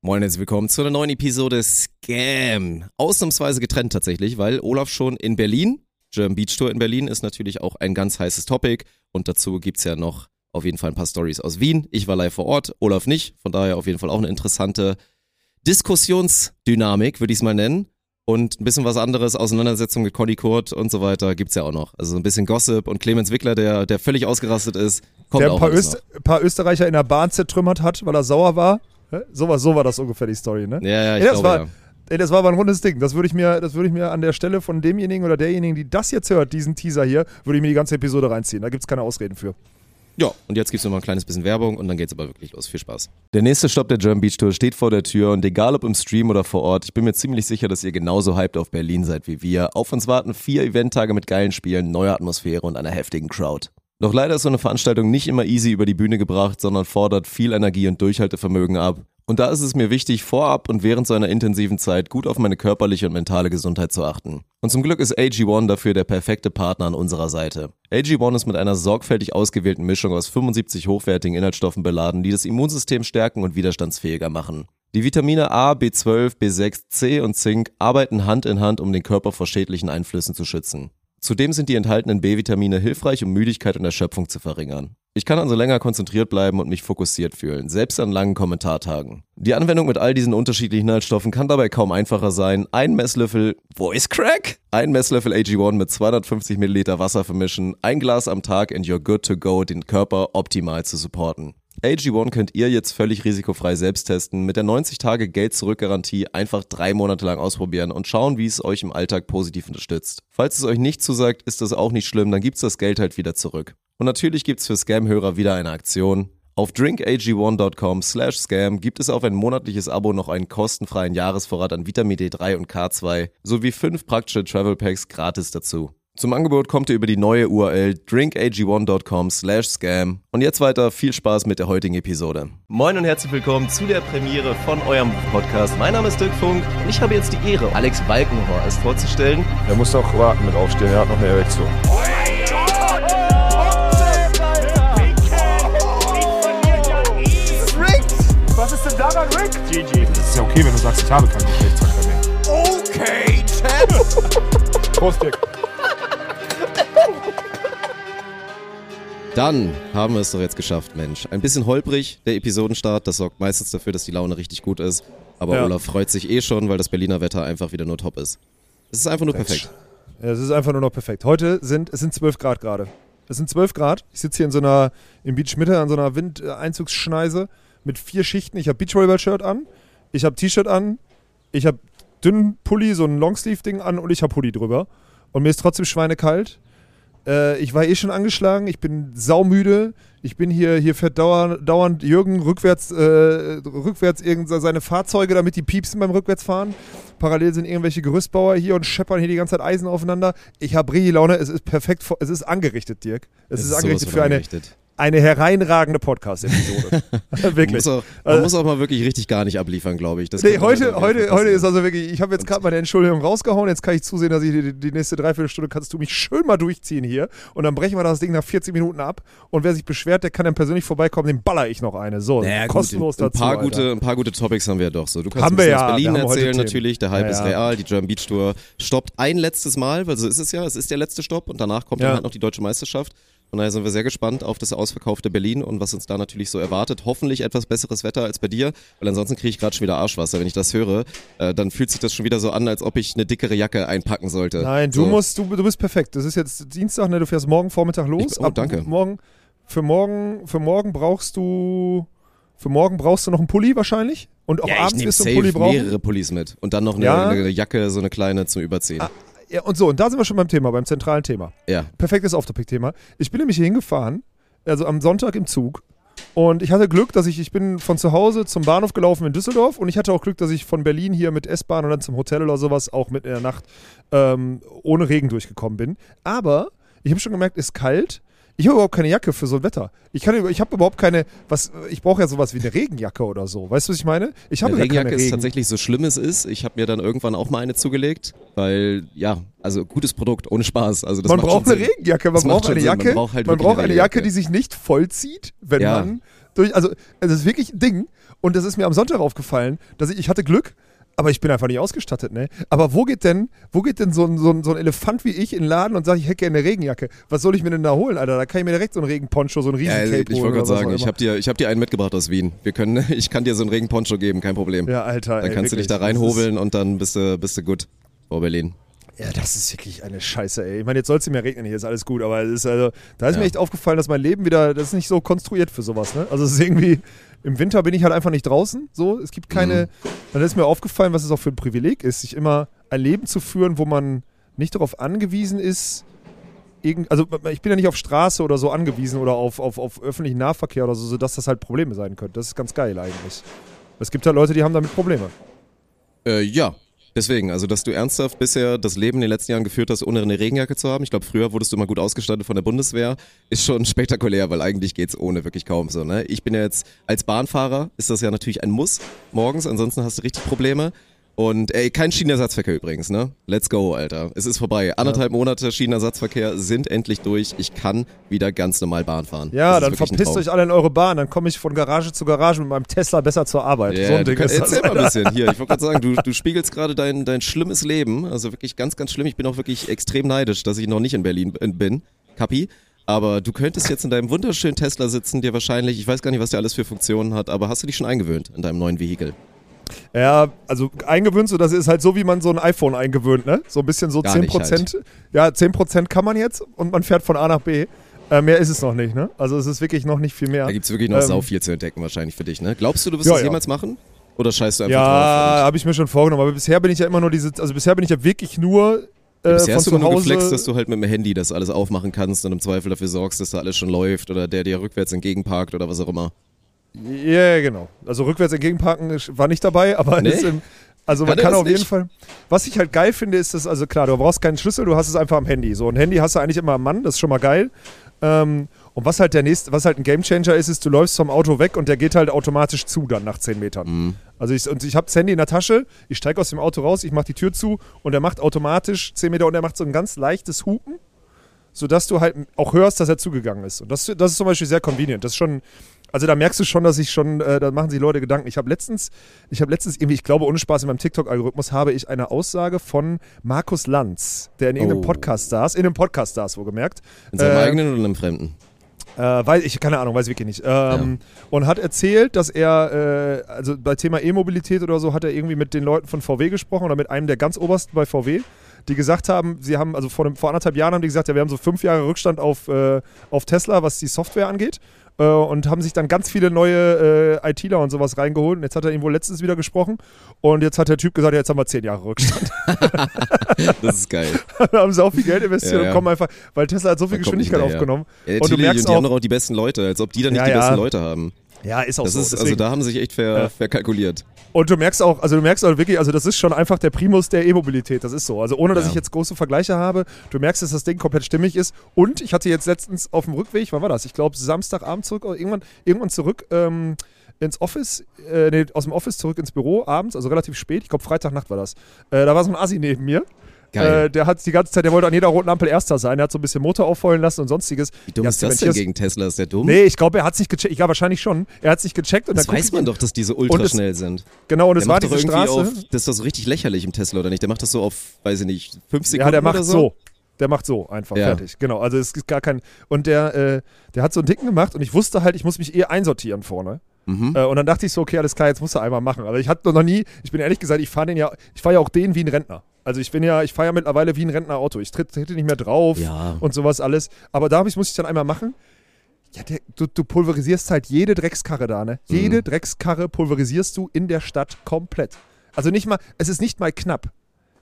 Moin, herzlich willkommen zu einer neuen Episode Scam. Ausnahmsweise getrennt tatsächlich, weil Olaf schon in Berlin, German Beach Tour in Berlin ist natürlich auch ein ganz heißes Topic und dazu gibt's ja noch auf jeden Fall ein paar Stories aus Wien. Ich war live vor Ort, Olaf nicht, von daher auf jeden Fall auch eine interessante Diskussionsdynamik, würde ich es mal nennen. Und ein bisschen was anderes, Auseinandersetzung mit Conny Kurt und so weiter, gibt's ja auch noch. Also ein bisschen Gossip und Clemens Wickler, der, der völlig ausgerastet ist, kommt der auch ein paar, Öst paar Österreicher in der Bahn zertrümmert hat, weil er sauer war. So war, so war das ungefähr die Story, ne? Ja, ja, ich das, glaube war, ja. ey, das war aber ein rundes Ding. Das würde ich, mir, das würde ich mir an der Stelle von demjenigen oder derjenigen, die das jetzt hört, diesen Teaser hier, würde ich mir die ganze Episode reinziehen. Da gibt's keine Ausreden für. Ja, und jetzt gibt's noch mal ein kleines bisschen Werbung und dann geht's aber wirklich los. Viel Spaß. Der nächste Stopp der German Beach Tour steht vor der Tür und egal ob im Stream oder vor Ort, ich bin mir ziemlich sicher, dass ihr genauso hyped auf Berlin seid wie wir. Auf uns warten vier Eventtage mit geilen Spielen, neuer Atmosphäre und einer heftigen Crowd. Doch leider ist so eine Veranstaltung nicht immer easy über die Bühne gebracht, sondern fordert viel Energie und Durchhaltevermögen ab. Und da ist es mir wichtig, vorab und während so einer intensiven Zeit gut auf meine körperliche und mentale Gesundheit zu achten. Und zum Glück ist AG1 dafür der perfekte Partner an unserer Seite. AG1 ist mit einer sorgfältig ausgewählten Mischung aus 75 hochwertigen Inhaltsstoffen beladen, die das Immunsystem stärken und widerstandsfähiger machen. Die Vitamine A, B12, B6, C und Zink arbeiten Hand in Hand, um den Körper vor schädlichen Einflüssen zu schützen. Zudem sind die enthaltenen B-Vitamine hilfreich, um Müdigkeit und Erschöpfung zu verringern. Ich kann also länger konzentriert bleiben und mich fokussiert fühlen, selbst an langen Kommentartagen. Die Anwendung mit all diesen unterschiedlichen Inhaltsstoffen kann dabei kaum einfacher sein. Ein Messlöffel Voice Crack, ein Messlöffel AG1 mit 250 Milliliter Wasser vermischen, ein Glas am Tag and you're good to go, den Körper optimal zu supporten. AG1 könnt ihr jetzt völlig risikofrei selbst testen, mit der 90-Tage-Geld-Zurück-Garantie einfach drei Monate lang ausprobieren und schauen, wie es euch im Alltag positiv unterstützt. Falls es euch nicht zusagt, ist das auch nicht schlimm, dann gibt's das Geld halt wieder zurück. Und natürlich gibt's für Scam-Hörer wieder eine Aktion. Auf drinkag1.com slash scam gibt es auf ein monatliches Abo noch einen kostenfreien Jahresvorrat an Vitamin D3 und K2 sowie fünf praktische Travel Packs gratis dazu. Zum Angebot kommt ihr über die neue URL drinkag1.com slash scam. Und jetzt weiter, viel Spaß mit der heutigen Episode. Moin und herzlich willkommen zu der Premiere von eurem Podcast. Mein Name ist Dirk Funk und ich habe jetzt die Ehre, Alex Balkenhorst vorzustellen. Er muss noch warten mit aufstehen, er hat noch eine Erektion. Was ist denn daran Rick? GG. Das ist ja okay, wenn du sagst, ich habe keinen Geschlechtsverkehr mehr. Okay, Chat. Prost, Dick. Dann haben wir es doch jetzt geschafft, Mensch. Ein bisschen holprig, der Episodenstart. Das sorgt meistens dafür, dass die Laune richtig gut ist. Aber Ja. Olaf freut sich eh schon, weil das Berliner Wetter einfach wieder nur top ist. Es ist einfach nur perfekt. Ja, es ist einfach nur noch perfekt. Heute sind es sind 12 Grad gerade. Es sind 12 Grad. Ich sitze hier in so einer, im Beach Mitte an so einer Windeinzugsschneise mit vier Schichten. Ich habe Beachvolleyball-Shirt an, ich habe T-Shirt an, ich habe dünnen Pulli, so ein Longsleeve-Ding an und ich habe Pulli drüber. Und mir ist trotzdem schweinekalt. Äh, ich war eh schon angeschlagen, ich bin saumüde. Ich bin hier, hier fährt dauernd, dauernd Jürgen rückwärts, äh, rückwärts irgend seine Fahrzeuge, damit die piepsen beim Rückwärtsfahren. Parallel sind irgendwelche Gerüstbauer hier und scheppern hier die ganze Zeit Eisen aufeinander. Ich habe richtig Laune, es ist perfekt, vor- es ist angerichtet, Dirk. Es, ist, sowas angerichtet für angerichtet. eine hereinragende Podcast-Episode. Man Wirklich. muss, auch, man Äh, muss auch mal wirklich richtig gar nicht abliefern, glaube ich. Das Nee, heute, heute, heute ist also wirklich, ich habe jetzt gerade meine Entschuldigung rausgehauen, jetzt kann ich zusehen, dass ich die, die nächste Dreiviertelstunde kannst du mich schön mal durchziehen hier und dann brechen wir das Ding nach 40 Minuten ab und wer sich beschwert, der kann dann persönlich vorbeikommen, dem baller ich noch eine. So, Naja, gut, kostenlos ein dazu. paar, Alter. gute, ein paar gute Topics haben wir ja doch so. Du kannst Haben wir aus ja, Berlin erzählen natürlich. Der Hype Ja, ist ja. real. Die German Beach Tour stoppt ein letztes Mal, weil so ist es ja. Es ist der letzte Stopp und danach kommt Ja. dann halt noch die deutsche Meisterschaft. Von daher sind wir sehr gespannt auf das ausverkaufte Berlin und was uns da natürlich so erwartet. Hoffentlich etwas besseres Wetter als bei dir, weil ansonsten kriege ich gerade schon wieder Arschwasser. Wenn ich das höre, äh, dann fühlt sich das schon wieder so an, als ob ich eine dickere Jacke einpacken sollte. Nein, du so. musst, du, du bist perfekt. Das ist jetzt Dienstag, ne? Du fährst morgen Vormittag los. Ich- oh, danke. Morgen, für morgen, für morgen brauchst du, für morgen brauchst du noch einen Pulli wahrscheinlich und auch Ja, abends wirst du einen Pulli brauchen. mehrere Pullis mit und dann noch eine, Ja. eine Jacke, so eine kleine zum Überziehen. Ah. Ja, und so, und da sind wir schon beim Thema, beim zentralen Thema. Ja, perfektes Off-Topic-Thema. Ich bin nämlich hier hingefahren, also am Sonntag im Zug. Und ich hatte Glück, dass ich, ich bin von zu Hause zum Bahnhof gelaufen in Düsseldorf und ich hatte auch Glück, dass ich von Berlin hier mit S-Bahn und dann zum Hotel oder sowas auch mit in der Nacht ähm, ohne Regen durchgekommen bin. Aber ich habe schon gemerkt, es ist kalt. Ich habe überhaupt keine Jacke für so ein Wetter. Ich, kann, ich habe überhaupt keine, was, ich brauche ja sowas wie eine Regenjacke oder so. Weißt du, was ich meine? Ich habe Eine ja Regenjacke keine ist Regen. tatsächlich so schlimm es ist. Ich habe mir dann irgendwann auch mal eine zugelegt, weil ja, also gutes Produkt, ohne Spaß. Also das man braucht eine Sinn. Regenjacke. Man Das braucht eine Sinn. Man Jacke. braucht halt man braucht eine Jacke, die sich nicht vollzieht, wenn Ja. man durch, also es ist wirklich ein Ding und das ist mir am Sonntag aufgefallen, dass ich, ich hatte Glück, aber ich bin einfach nicht ausgestattet, ne? Aber wo geht denn, wo geht denn so ein, so ein, so ein Elefant wie ich in den Laden und sagt, ich hätte gerne eine Regenjacke? Was soll ich mir denn da holen, Alter? Da kann ich mir direkt so einen Regenponcho, so einen Ja, riesen ich wollte gerade sagen, ich habe dir, ich hab dir einen mitgebracht aus Wien. Wir können, ich kann dir so einen Regenponcho geben, kein Problem. Ja, Alter, Dann ey, kannst du dich da wirklich. Reinhobeln und dann bist du, bist du gut vor Berlin. Ja, das ist wirklich eine Scheiße, ey. Ich meine, jetzt soll es mehr regnen, hier ist alles gut, aber es ist also, da ist Ja. mir echt aufgefallen, dass mein Leben wieder, das ist nicht so konstruiert für sowas, ne? Also es ist irgendwie, im Winter bin ich halt einfach nicht draußen, so. Es gibt keine, Mhm. dann ist mir aufgefallen, was es auch für ein Privileg ist, sich immer ein Leben zu führen, wo man nicht darauf angewiesen ist, irgend, also ich bin ja nicht auf Straße oder so angewiesen oder auf, auf, auf öffentlichen Nahverkehr oder so, sodass das halt Probleme sein könnte. Das ist ganz geil eigentlich. Es gibt halt Leute, die haben damit Probleme. Äh, ja. Deswegen, also dass du ernsthaft bisher das Leben in den letzten Jahren geführt hast, ohne eine Regenjacke zu haben. Ich glaube, früher wurdest du immer gut ausgestattet von der Bundeswehr. Ist schon spektakulär, weil eigentlich geht's ohne wirklich kaum so. Ne? Ich bin ja jetzt als Bahnfahrer, ist das ja natürlich ein Muss morgens, ansonsten hast du richtig Probleme. Und ey, kein Schienenersatzverkehr übrigens, ne? Let's go, Alter. Es ist vorbei. Anderthalb Monate Schienenersatzverkehr sind endlich durch. Ich kann wieder ganz normal Bahn fahren. Ja, Das dann verpisst euch alle in eure Bahn, dann komme ich von Garage zu Garage mit meinem Tesla besser zur Arbeit. Ja, so ein Ding kannst, ist das. erzähl mal ein bisschen. Hier, ich wollte gerade sagen, du, du spiegelst gerade dein, dein schlimmes Leben. Also wirklich ganz, ganz schlimm. Ich bin auch wirklich extrem neidisch, dass ich noch nicht in Berlin b- bin. Kapi. Aber du könntest jetzt in deinem wunderschönen Tesla sitzen, dir wahrscheinlich, ich weiß gar nicht, was der alles für Funktionen hat, aber hast du dich schon eingewöhnt in deinem neuen Vehikel? Ja, also eingewöhnt, so das ist halt so, wie man so ein iPhone eingewöhnt, ne? So ein bisschen so Gar 10%. nicht halt. Ja, 10% kann man jetzt und man fährt von A nach B. Äh, mehr ist es noch nicht, ne? Also es ist wirklich noch nicht viel mehr. Da gibt's wirklich noch Ähm, sau viel zu entdecken wahrscheinlich für dich, ne? Glaubst du, du wirst Ja, das ja. jemals machen? Oder scheißt du einfach Ja, drauf? habe ich mir schon vorgenommen. Aber bisher bin ich ja immer nur diese, also bisher bin ich ja wirklich nur äh, Und bisher hast du nur geflext, dass du halt mit dem Handy das alles aufmachen kannst und im Zweifel dafür sorgst, dass da alles schon läuft oder der dir rückwärts entgegenparkt oder was auch immer. Ja, genau. Also rückwärts entgegenparken war nicht dabei, aber Nee? im, also man Kann kann auf jeden nicht? Fall. Was ich halt geil finde, ist, dass, also klar, du brauchst keinen Schlüssel, du hast es einfach am Handy. So ein Handy hast du eigentlich immer am Mann, das ist schon mal geil. Ähm, und was halt der nächste, was halt ein Gamechanger ist, ist, du läufst vom Auto weg und der geht halt automatisch zu dann nach 10 Metern. Mhm. Also ich, und ich habe das Handy in der Tasche, ich steige aus dem Auto raus, ich mache die Tür zu und er macht automatisch 10 Meter und er macht so ein ganz leichtes Hupen, sodass du halt auch hörst, dass er zugegangen ist. Und das, das ist zum Beispiel sehr convenient. Das ist schon, also da merkst du schon, dass ich schon, äh, da machen sich Leute Gedanken. Ich habe letztens, ich habe letztens irgendwie, ich glaube, ohne Spaß in meinem TikTok-Algorithmus habe ich eine Aussage von Markus Lanz, der in irgendeinem Oh. Podcast saß, in einem Podcast saß, wohlgemerkt. In seinem Äh, eigenen oder in einem fremden? äh, weiß ich, keine Ahnung, weiß ich wirklich nicht. Ähm, Und hat erzählt, dass er, äh, also bei Thema E-Mobilität oder so, hat er irgendwie mit den Leuten von VW gesprochen oder mit einem der ganz obersten bei VW, die gesagt haben, sie haben, also vor, einem, vor anderthalb Jahren haben die gesagt, ja, wir haben so fünf Jahre Rückstand auf, äh, auf Tesla, was die Software angeht. Äh, und haben sich dann ganz viele neue äh, ITler und sowas reingeholt. Und jetzt hat er wohl letztens wieder gesprochen. Und jetzt hat der Typ gesagt, ja, jetzt haben wir zehn Jahre Rückstand. Das ist geil. da haben sie auch viel Geld investiert Ja, und kommen einfach, weil Tesla hat so viel Geschwindigkeit aufgenommen. Ja, Und du merkst und die haben auch- doch auch die besten Leute, als ob die dann nicht die besten Leute haben. Ja, ist auch Das so. ist, also da haben sie sich echt ver, Ja. verkalkuliert. Und du merkst auch, also du merkst auch wirklich, also das ist schon einfach der Primus der E-Mobilität, das ist so. Also ohne, dass Ja. ich jetzt große Vergleiche habe, du merkst, dass das Ding komplett stimmig ist. Und ich hatte jetzt letztens auf dem Rückweg, wann war das? Ich glaube Samstagabend zurück, irgendwann, irgendwann zurück ähm, ins Office, äh, nee, aus dem Office zurück ins Büro abends, also relativ spät, ich glaube Freitagnacht war das. Äh, da war so ein Assi neben mir. Äh, der hat die ganze Zeit, der wollte an jeder roten Ampel Erster sein, der hat so ein bisschen Motor aufheulen lassen und sonstiges. Wie dumm Ja, ist das denn gegen Tesla? Ist der dumm? Nee, ich glaube, er hat es nicht gecheckt. Ja, wahrscheinlich schon. Er hat es nicht gecheckt und das dann weiß man doch, dass die so Und ultra es- schnell sind. Genau, und es der war macht doch diese Straße. auf, das ist doch so richtig lächerlich im Tesla, oder nicht? Der macht das so auf, weiß ich nicht, fünf Sekunden Ja, der macht so. so. Der macht so einfach Ja. fertig. Genau. Also es ist gar kein. Und der, äh, der hat so einen dicken gemacht und ich wusste halt, ich muss mich eh einsortieren vorne. Mhm. Äh, und dann dachte ich so, okay, alles klar, jetzt musst du einmal machen. Aber ich hatte noch nie, ich bin ehrlich gesagt, ich fahre den ja, ich fahre ja auch den wie ein Rentner. Also ich bin ja, ich fahre ja mittlerweile wie ein Rentnerauto. Ich tritt, trete nicht mehr drauf Ja. und sowas alles. Aber da ich, muss ich dann einmal machen. Ja, der, du, du pulverisierst halt jede Dreckskarre da, ne? Mhm. Jede Dreckskarre pulverisierst du in der Stadt komplett. Also nicht mal, es ist nicht mal knapp.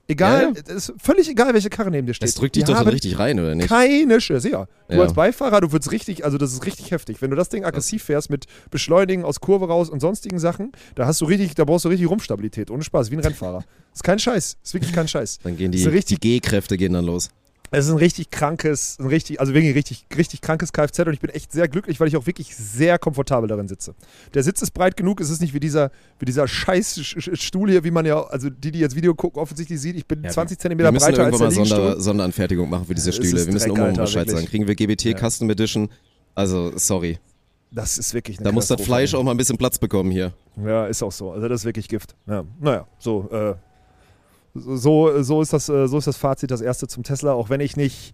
Egal, Ja, ja. ist völlig egal, welche Karre neben dir steht. Das drückt dich doch dann haben richtig rein, oder nicht? keine Chance, ja. Du Ja. als Beifahrer, du würdest richtig, also das ist richtig heftig. Wenn du das Ding aggressiv fährst mit Beschleunigen aus Kurve raus und sonstigen Sachen, da hast du richtig, da brauchst du richtig Rumpfstabilität, ohne Spaß, wie ein Rennfahrer. ist kein Scheiß, ist wirklich kein Scheiß. Dann gehen die, die G-Kräfte gehen dann los. Es ist ein richtig krankes, ein richtig, also wirklich richtig, richtig krankes Kfz und ich bin echt sehr glücklich, weil ich auch wirklich sehr komfortabel darin sitze. Der Sitz ist breit genug, es ist nicht wie dieser, wie dieser scheiß Sch- Sch- Stuhl hier, wie man ja, also die, die jetzt Video gucken, offensichtlich sieht, ich bin Ja, 20 Wir Zentimeter müssen breiter als irgendwann der mal Liegestuhl. Sonder, Sonderanfertigung machen für diese Es Stühle. Wir müssen immer Alter, Bescheid sagen. Kriegen wir GBT Ja. Custom Edition? Also, sorry. Das ist wirklich eine Da muss das. Fleisch auch mal ein bisschen Platz bekommen hier. Ja, ist auch so. Also das ist wirklich Gift. Ja. Naja, so, äh, so, so, ist das, äh, so ist das Fazit, das erste zum Tesla, auch wenn ich nicht.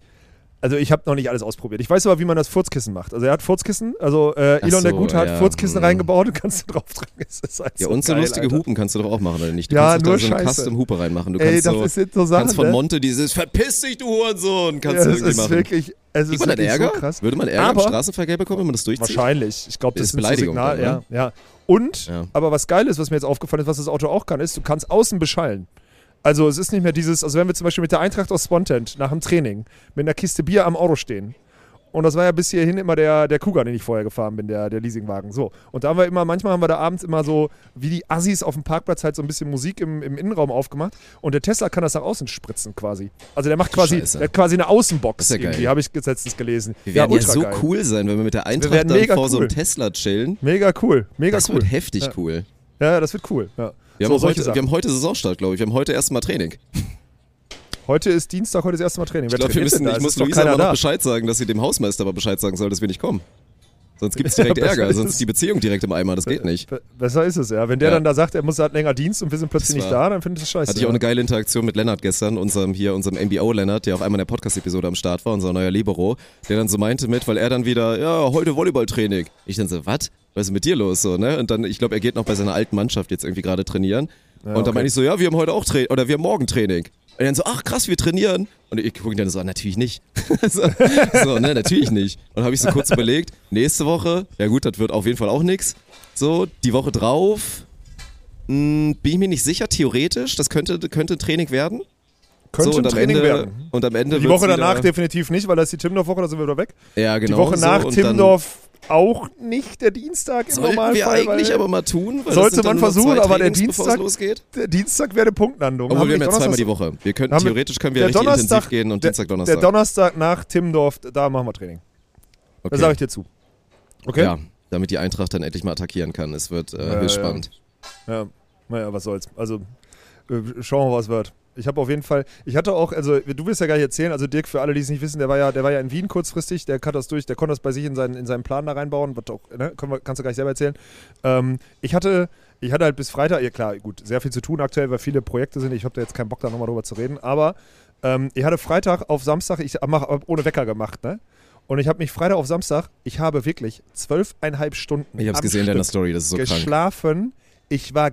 Also ich habe noch nicht alles ausprobiert. Ich weiß aber, wie man das Furzkissen macht. Also er hat Furzkissen, also äh, Elon der so, Gute hat ja, Furzkissen mm. reingebaut und kannst du draufdrücken. Es ist halt Ja, so und so geil, lustige Alter. Hupen kannst du doch auch machen, oder nicht? Du Ja, kannst nur da so eine Scheiße. Custom-Hupe reinmachen. Du Ey, kannst das so, so Sachen, kannst von ne? Monte dieses Verpiss dich, du Hurensohn, kannst ja, du das irgendwie ist machen. wirklich, es ist man Ärger? so krass. Würde man Ärger Aber- im Straßenverkehr bekommen, wenn man das durchzieht? Wahrscheinlich. Ich glaube, das Ist so Beleidigung Signal, dann, ja, ja. Und, aber was geil ist, was mir jetzt aufgefallen ist, was das Auto auch kann, ist, du kannst außen beschallen. Also es ist nicht mehr dieses, also wenn wir zum Beispiel mit der Eintracht aus Spontent nach dem Training mit einer Kiste Bier am Auto stehen. Und das war ja bis hierhin immer der, der Kuga, den ich vorher gefahren bin, der, der Leasingwagen. So. Und da haben wir immer, manchmal haben wir da abends immer so, wie die Assis auf dem Parkplatz halt so ein bisschen Musik im, im Innenraum aufgemacht. Und der Tesla kann das nach außen spritzen quasi. Also der macht quasi, der hat quasi eine Außenbox Das ja irgendwie, habe ich letztens gelesen. Wir werden ja, ultra so geil. cool sein, wenn wir mit der Eintracht dann vor so einem cool. Tesla chillen. Mega cool, mega Das cool. wird heftig Ja. cool. Ja, das wird cool. Ja. Wir, So, haben heute, Sachen. wir haben heute Saisonstart, glaube ich. Wir haben heute erstmal Training. Heute ist Dienstag, heute ist das erste Mal Training. Ich glaube, wir müssen, ich muss Luisa mal. Bescheid sagen, dass sie dem Hausmeister aber Bescheid sagen soll, dass wir nicht kommen. Sonst gibt es direkt Ja, Ärger, sonst ist die Beziehung direkt im Eimer, das geht nicht. Be- Besser ist es, ja. Wenn der Ja. dann da sagt, er muss halt länger Dienst und wir sind plötzlich nicht da, dann finde ich das scheiße. Hatte ich auch ja. eine geile Interaktion mit Lennart gestern, unserem hier, unserem MBO-Lennart, der auf einmal in der Podcast-Episode am Start war, unser neuer Libero, der dann so meinte mit, weil er dann wieder, ja, heute Volleyballtraining. Ich dann so, was? Was ist mit dir los so, ne? Und dann, ich glaube, er geht noch bei seiner alten Mannschaft jetzt irgendwie gerade trainieren. und dann okay. meine ich so, ja, wir haben heute auch Training, oder wir haben morgen Training. Und dann so, ach krass, wir trainieren. Und ich gucke dann so natürlich nicht. so, so, ne, natürlich nicht. Und habe ich so kurz überlegt, nächste Woche, ja gut, das wird auf jeden Fall auch nix. So, die Woche drauf, mh, bin ich mir nicht sicher, theoretisch, das könnte, könnte Training werden. Könnte so, und ein am Training Ende, werden. Und am Ende Die Woche danach definitiv nicht, weil das ist die Timmendorf-Woche, da sind wir wieder weg. Ja, genau. die Woche so, nach Timmendorf auch nicht der Dienstag im Sollten Normalfall. wir eigentlich aber mal tun. Sollte man versuchen, aber der Dienstag- losgeht. der Dienstag wäre eine Punktlandung. Obwohl wir haben ja Donnerstag- zweimal die Woche. Wir können, theoretisch können wir richtig intensiv Donnerstag- gehen und der, Dienstag, Der Donnerstag. Donnerstag nach Timmendorf, da machen wir Training. okay. Das sage ich dir zu. Okay? Ja, damit die Eintracht dann endlich mal attackieren kann. Es wird äh, Ja, höchst ja. spannend. Ja, naja, was soll's. Also, äh, schauen wir mal, was wird. Ich habe auf jeden Fall, ich hatte auch, also du willst ja gar nicht erzählen, also Dirk, für alle, die es nicht wissen, der war ja, der war ja in Wien kurzfristig, der hat das durch, der konnte das bei sich in seinen, in seinen Plan da reinbauen, was auch, ne, wir, kannst du gleich selber erzählen. Ähm, ich hatte, ich hatte halt bis Freitag, ja klar, gut, sehr viel zu tun aktuell, weil viele Projekte sind, ich habe da jetzt keinen Bock, da nochmal drüber zu reden, aber ähm, ich hatte Freitag auf Samstag, ich mach, hab ohne Wecker gemacht, ne? Und ich habe mich Freitag auf Samstag, ich habe wirklich zwölfeinhalb Stunden Ich habe es gesehen in deiner Stück Story, das ist so krank. geschlafen. Ich war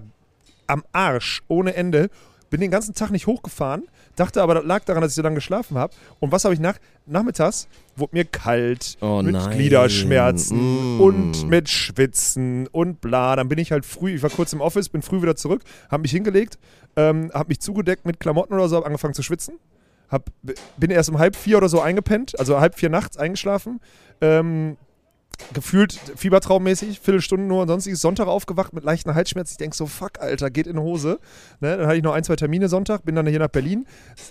am Arsch ohne Ende. Bin den ganzen Tag nicht hochgefahren. Dachte aber, das lag daran, dass ich so lange geschlafen habe. Und was habe ich nach, nachmittags? Wurde mir kalt, Oh mit nein. Gliederschmerzen Mm. und mit Schwitzen und bla. Dann bin ich halt früh, ich war kurz im Office, bin früh wieder zurück, habe mich hingelegt, ähm, habe mich zugedeckt mit Klamotten oder so, habe angefangen zu schwitzen. Hab, bin erst um halb vier oder so eingepennt, also halb vier nachts eingeschlafen. Ähm, gefühlt fiebertraummäßig, Viertelstunde nur und sonstiges. Sonntag aufgewacht mit leichten Halsschmerzen. Ich denke so, fuck, Alter, geht in Hose. Ne? Dann hatte ich noch ein, zwei Termine Sonntag, bin dann hier nach Berlin.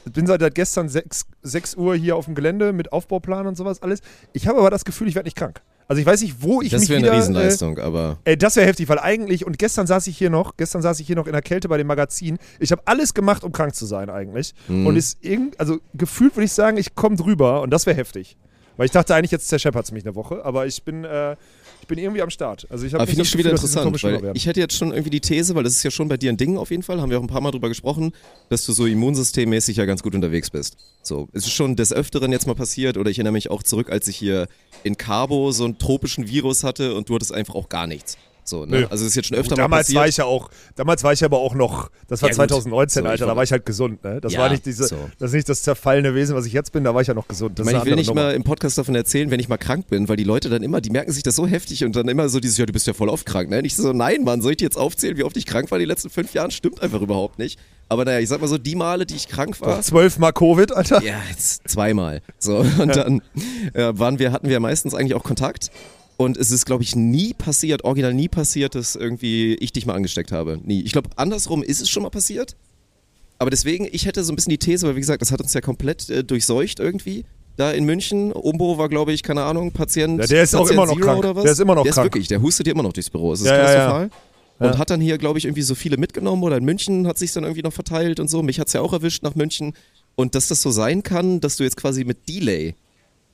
Bin seit gestern 6, 6 Uhr hier auf dem Gelände mit Aufbauplan und sowas alles. Ich habe aber das Gefühl, ich werde nicht krank. Also ich weiß nicht, wo ich Das mich wäre wieder... eine Äh, Riesenleistung, aber Ey, das wäre heftig, weil eigentlich, und gestern saß ich hier noch, gestern saß ich hier noch in der Kälte bei dem Magazin. Ich habe alles gemacht, um krank zu sein eigentlich. Mhm. Und ist irgend, also gefühlt würde ich sagen, ich komme drüber und das wäre heftig. Weil ich dachte eigentlich, jetzt zerscheppert es mich eine Woche, aber ich bin, äh, ich bin irgendwie am Start. Also ich habe finde ich schon wieder interessant, weil ich hätte jetzt schon irgendwie die These, weil das ist ja schon bei dir ein Ding auf jeden Fall, haben wir auch ein paar Mal drüber gesprochen, dass du so immunsystemmäßig ja ganz gut unterwegs bist. So, es ist schon des Öfteren jetzt mal passiert oder ich erinnere mich auch zurück, als ich hier in Cabo so einen tropischen Virus hatte und du hattest einfach auch gar nichts. So, ne? Also es ist jetzt schon Gut, öfter mal damals passiert. war ich ja auch, damals war ich aber auch noch, das war Ja, gut. 2019, So, ich Alter, da wollte- war ich halt gesund, ne? Das Ja, war nicht diese, so. das ist nicht das zerfallene Wesen, was ich jetzt bin, da war ich ja noch gesund. Das Ich meine, ich will nicht andere mal im Podcast davon erzählen, wenn ich mal krank bin, weil die Leute dann immer, die merken sich das so heftig und dann immer so dieses, ja, du bist ja voll oft krank, ne? Nicht so, nein, Mann, soll ich dir jetzt aufzählen, wie oft ich krank war in den letzten fünf Jahren? Stimmt einfach überhaupt nicht. Aber naja, ich sag mal so, die Male, die ich krank war, Nummer. Zwölfmal Covid, Alter. ja, jetzt zweimal. So, und dann äh, waren wir, hatten wir meistens eigentlich auch Kontakt. Und es ist, glaube ich, nie passiert, original nie passiert, dass irgendwie ich dich mal angesteckt habe. Nie. Ich glaube, andersrum ist es schon mal passiert. Aber deswegen, ich hätte so ein bisschen die These, weil wie gesagt, das hat uns ja komplett äh, durchseucht irgendwie. Da in München, Umbo war, glaube ich, keine Ahnung, Patient. Ja, der ist auch Patient immer noch Zero krank. Oder was? Der ist immer noch der krank. Ist wirklich, der hustet dir immer noch durchs Büro. Es ist Ja, ja, ja. katastrophal. Und Ja. hat dann hier, glaube ich, irgendwie so viele mitgenommen oder in München hat sich dann irgendwie noch verteilt und so. Mich hat's ja auch erwischt nach München. Und dass das so sein kann, dass du jetzt quasi mit Delay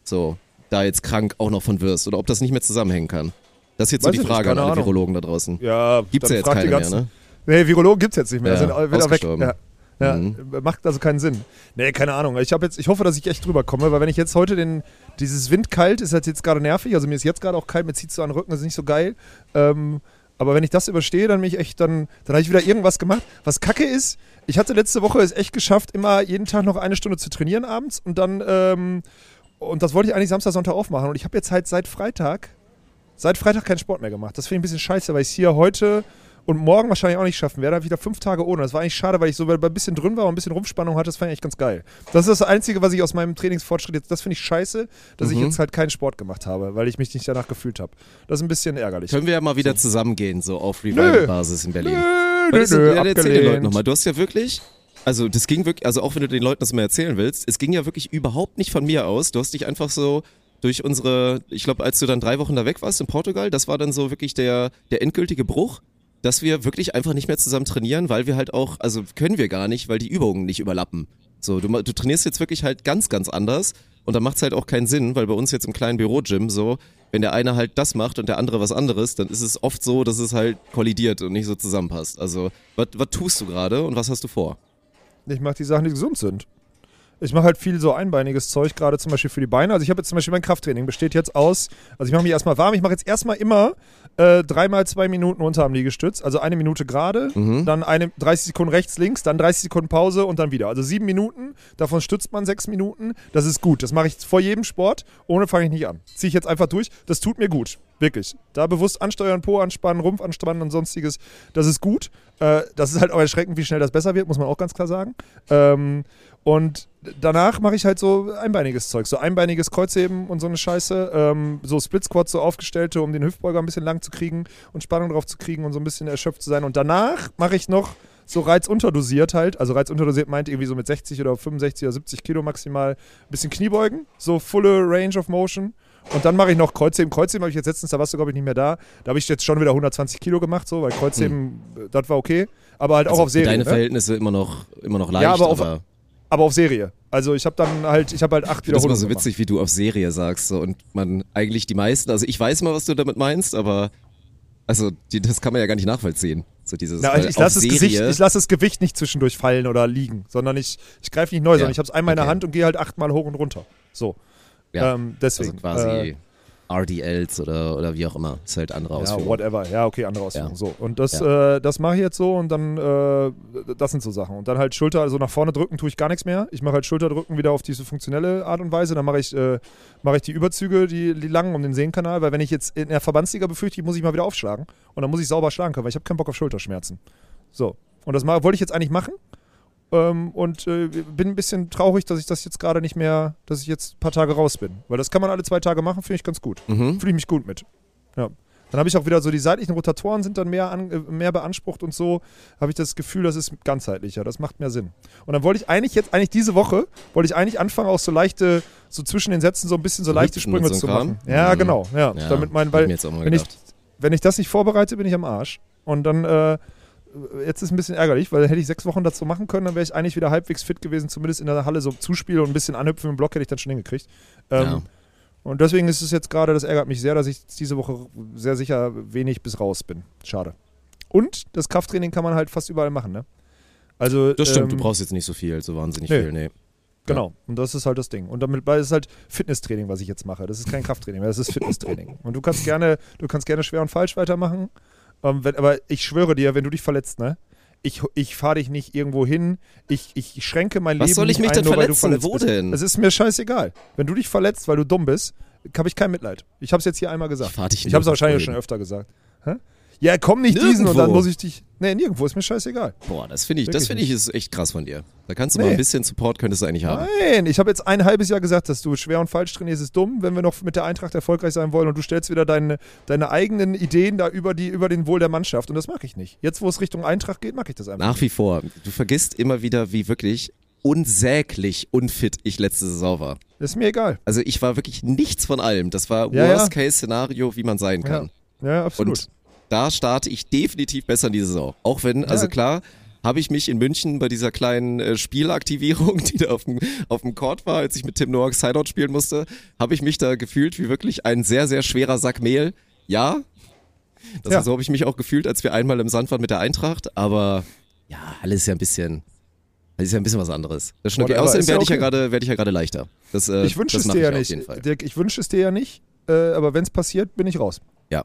so da jetzt krank auch noch von wirst oder ob das nicht mehr zusammenhängen kann. Das ist jetzt so Weiß die ich nicht, Frage an alle Ahnung. Virologen da draußen. Ja, Gibt's ja jetzt keine mehr, ne? Nee, Virologen gibt's jetzt nicht mehr. Ja, sind wieder weg. Ja. Ja, Mhm. macht also keinen Sinn. Nee, keine Ahnung. Ich, jetzt, ich hoffe, dass ich echt drüber komme, weil wenn ich jetzt heute den, dieses Windkalt ist halt jetzt gerade nervig, also mir ist jetzt gerade auch kalt, mir zieht so an den Rücken, das ist nicht so geil. Ähm, aber wenn ich das überstehe, dann bin ich echt, dann, dann habe ich wieder irgendwas gemacht. Was kacke ist, ich hatte letzte Woche es echt geschafft, immer jeden Tag noch eine Stunde zu trainieren abends und dann, ähm, und das wollte ich eigentlich Samstag, Sonntag aufmachen. Und ich habe jetzt halt seit Freitag, seit Freitag keinen Sport mehr gemacht. Das finde ich ein bisschen scheiße, weil ich es hier heute und morgen wahrscheinlich auch nicht schaffen werde. Wieder fünf Tage ohne. Das war eigentlich schade, weil ich so ein bisschen drin war und ein bisschen Rumpfspannung hatte. Das fand ich echt ganz geil. Das ist das Einzige, was ich aus meinem Trainingsfortschritt jetzt, das finde ich scheiße, dass ich Mhm. jetzt halt keinen Sport gemacht habe, weil ich mich nicht danach gefühlt habe. Das ist ein bisschen ärgerlich. Können wir ja mal wieder zusammengehen, so auf Revival-Basis in Berlin. Nö, Was ist, nö, ja, erzähl den. Leuten nochmal. Du hast ja wirklich, also das ging wirklich, also auch wenn du den Leuten das mal erzählen willst, es ging ja wirklich überhaupt nicht von mir aus. Du hast dich einfach so durch unsere, ich glaube, als du dann drei Wochen da weg warst in Portugal, das war dann so wirklich der, der endgültige Bruch, dass wir wirklich einfach nicht mehr zusammen trainieren, weil wir halt auch, also können wir gar nicht, weil die Übungen nicht überlappen. So, du, du trainierst jetzt wirklich halt ganz, ganz anders und da macht es halt auch keinen Sinn, weil bei uns jetzt im kleinen Büro-Gym so, wenn der eine halt das macht und der andere was anderes, dann ist es oft so, dass es halt kollidiert und nicht so zusammenpasst. Also, was tust du gerade und was hast du vor? Ich mache die Sachen, die gesund sind. Ich mache halt viel so einbeiniges Zeug, gerade zum Beispiel für die Beine. Also ich habe jetzt zum Beispiel mein Krafttraining, besteht jetzt aus, also ich mache mich erstmal warm, ich mache jetzt erstmal immer äh, dreimal zwei Minuten Unterarmliegestütz, also eine Minute gerade, Mhm. dann eine 30 Sekunden rechts, links, dann 30 Sekunden Pause und dann wieder. Also sieben Minuten, davon stützt man sechs Minuten, das ist gut. Das mache ich vor jedem Sport, ohne fange ich nicht an. Ziehe ich jetzt einfach durch, das tut mir gut, wirklich. Da bewusst ansteuern, Po anspannen, Rumpf anspannen und sonstiges, das ist gut. Äh, das ist halt auch erschreckend, wie schnell das besser wird, muss man auch ganz klar sagen. Ähm, und danach mache ich halt so einbeiniges Zeug, so einbeiniges Kreuzheben und so eine Scheiße, ähm, so Split Squats, so aufgestellte, um den Hüftbeuger ein bisschen lang zu kriegen und Spannung drauf zu kriegen und so ein bisschen erschöpft zu sein. Und danach mache ich noch so reizunterdosiert halt, also reizunterdosiert meint irgendwie so mit 60 oder 65 oder 70 Kilo maximal, ein bisschen Kniebeugen, so fulle Range of Motion. Und dann mache ich noch Kreuzheben. Kreuzheben habe ich jetzt letztens, da warst du glaube ich nicht mehr da. Da habe ich jetzt schon wieder 120 Kilo gemacht, so, weil Kreuzheben, äh, das war okay. Aber halt auch Also auf für Serie. Deine ne? Verhältnisse immer noch, immer noch leicht, Ja, aber aber, auf- aber auf Serie. Also ich habe dann halt, ich habe halt acht finde das immer Wiederholungen so gemacht. witzig, wie du auf Serie sagst so, und man eigentlich die meisten, also ich weiß mal, was du damit meinst, aber also die, das kann man ja gar nicht nachvollziehen. So dieses Na, ich, lasse das, Serie, Gesicht- ich lass das Gewicht nicht zwischendurch fallen oder liegen, sondern ich, ich greife nicht neu, sondern ich habe es einmal in der okay. Hand und gehe halt achtmal hoch und runter. So. ja, ähm, deswegen. also quasi Äh, RDLs oder, oder wie auch immer. Ist halt andere ja, Ausführung. whatever. Ja, okay, andere Ausführung. Ja. So. Und das, äh, das mache ich jetzt so und dann, äh, das sind so Sachen. Und dann halt Schulter, also nach vorne drücken tue ich gar nichts mehr. Ich mache halt Schulterdrücken wieder auf diese funktionelle Art und Weise. Dann mache ich, äh, mache ich die Überzüge, die, die langen um den Sehnkanal, weil wenn ich jetzt in der Verbandsliga befürchte, muss ich mal wieder aufschlagen. Und dann muss ich sauber schlagen können, weil ich habe keinen Bock auf Schulterschmerzen. So. Und das wollte ich jetzt eigentlich machen. Ähm, und äh, bin ein bisschen traurig, dass ich das jetzt gerade nicht mehr, dass ich jetzt ein paar Tage raus bin. Weil das kann man alle zwei Tage machen, finde ich ganz gut. Mhm. Fühle ich mich gut mit. Ja. Dann habe ich auch wieder so, die seitlichen Rotatoren sind dann mehr, an, äh, mehr beansprucht und so habe ich das Gefühl, das ist ganzheitlicher, das macht mehr Sinn. Und dann wollte ich eigentlich jetzt, eigentlich diese Woche, wollte ich eigentlich anfangen, auch so leichte, so zwischen den Sätzen so ein bisschen so leichte Hüpfen Sprünge so zu ein Kram? machen. Ja, Mhm. genau, ja. Ja, Damit mein, weil wenn ich, wenn ich das nicht vorbereite, bin ich am Arsch. Und dann, äh, jetzt ist ein bisschen ärgerlich, weil hätte ich sechs Wochen dazu machen können, dann wäre ich eigentlich wieder halbwegs fit gewesen, zumindest in der Halle so Zuspiel und ein bisschen anhüpfen im Block hätte ich dann schon hingekriegt. Ähm, Ja. Und deswegen ist es jetzt gerade, das ärgert mich sehr, dass ich diese Woche sehr sicher wenig bis raus bin. Schade. Und das Krafttraining kann man halt fast überall machen, ne? Also, Das stimmt, ähm, du brauchst jetzt nicht so viel, so wahnsinnig nee. viel, nee. Genau. Und das ist halt das Ding. Und damit ist halt Fitnesstraining, was ich jetzt mache. Das ist kein Krafttraining, mehr, das ist Fitnesstraining. Und du kannst gerne, du kannst gerne schwer und falsch weitermachen. Ähm, wenn, aber ich schwöre dir, wenn du dich verletzt, ne? Ich, ich fahre dich nicht irgendwo hin. Ich, ich schränke mein Was Leben soll ich nicht mich ein, denn nur weil du verletzen? verletzt Wo bist. denn? Es ist mir scheißegal. Wenn du dich verletzt, weil du dumm bist, habe ich kein Mitleid. Ich habe es jetzt hier einmal gesagt. Ich Ich habe es nirgendwo wahrscheinlich schon öfter gesagt. Hä? Ja, komm nicht diesen und dann Nirgendwo. muss ich dich. Nee, nirgendwo, ist mir scheißegal. Boah, das finde ich, das finde ich ist echt krass von dir. Da kannst du Nee. mal ein bisschen Support könntest du eigentlich haben. Nein, ich habe jetzt ein halbes Jahr gesagt, dass du schwer und falsch trainierst, ist dumm, wenn wir noch mit der Eintracht erfolgreich sein wollen und du stellst wieder deine, deine eigenen Ideen da über, die, über den Wohl der Mannschaft und das mache ich nicht. Jetzt, wo es Richtung Eintracht geht, mache ich das einfach. Nach wie vor. Du vergisst immer wieder, wie wirklich unsäglich unfit ich letzte Saison war. Ist mir egal. Also ich war wirklich nichts von allem. Das war Ja, ja. Worst-Case-Szenario, wie man sein kann. Ja, absolut. Und da starte ich definitiv besser in die Saison. Auch wenn, also klar, habe ich mich in München bei dieser kleinen äh, Spielaktivierung, die da auf dem, auf dem Court war, als ich mit Tim Noack Sideout spielen musste, habe ich mich da gefühlt wie wirklich ein sehr, sehr schwerer Sack Mehl, ja. Das Ja. so habe ich mich auch gefühlt, als wir einmal im Sand waren mit der Eintracht, aber ja, alles ist ja ein bisschen, alles ist ja ein bisschen was anderes. Das schon okay. Außerdem ja werde ich ja okay. gerade, werde ich ja gerade leichter. Das, äh, Ich wünsche das es dir ja nicht. Dirk, ich wünsche es dir ja nicht, äh, aber wenn es passiert, bin ich raus. Ja.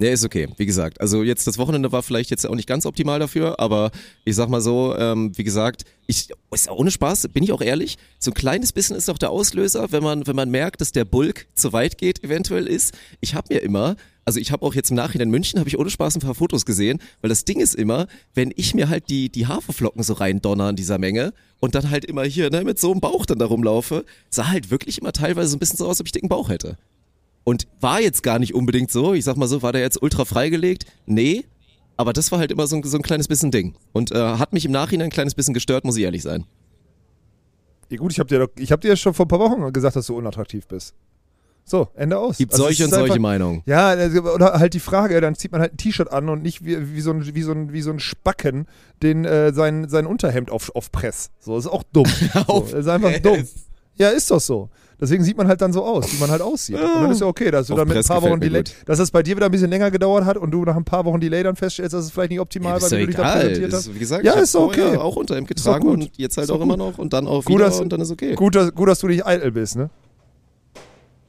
Ja, ist okay. Wie gesagt, also jetzt das Wochenende war vielleicht jetzt auch nicht ganz optimal dafür, aber ich sag mal so, ähm, wie gesagt, ich ist ohne Spaß, bin ich auch ehrlich, so ein kleines bisschen ist doch der Auslöser, wenn man wenn man merkt, dass der Bulk zu weit geht, eventuell ist. Ich habe mir immer also ich habe auch jetzt im Nachhinein in München habe ich ohne Spaß ein paar Fotos gesehen, weil das Ding ist immer, wenn ich mir halt die die Haferflocken so rein donner in dieser Menge und dann halt immer hier ne, mit so einem Bauch dann da rumlaufe, sah halt wirklich immer teilweise so ein bisschen so aus, als ob ich dicken Bauch hätte. Und war jetzt gar nicht unbedingt so. Ich sag mal so, war der jetzt ultra freigelegt? Nee. Aber das war halt immer so ein, so ein kleines bisschen Ding. Und äh, hat mich im Nachhinein ein kleines bisschen gestört, muss ich ehrlich sein. Ja, gut, ich habe dir, doch- ich hab dir schon vor ein paar Wochen gesagt, dass du unattraktiv bist. So, Ende aus. Gibt Also, solche und ist solche einfach- Meinungen. Ja, also, oder halt die Frage, dann zieht man halt ein T-Shirt an und nicht wie, wie, so ein, wie, so ein, wie so ein Spacken den äh, sein, sein Unterhemd auf, auf Press. So, ist auch dumm. so, Auf ist einfach dumm. Ja, ist doch so. Deswegen sieht man halt dann so aus, wie man halt aussieht. Und dann ist ja okay, dass du dann mit ein paar Wochen Delay, dass es bei dir wieder ein bisschen länger gedauert hat und du nach ein paar Wochen Delay dann feststellst, dass es vielleicht nicht optimal Ja, war, ist wie du dich da präsentiert Das hast. ist, wie gesagt, Ja, ist okay. auch Ist doch getragen und jetzt halt auch immer noch und dann auch wieder und dann ist okay. Gut, dass, gut, dass du nicht eitel bist, ne?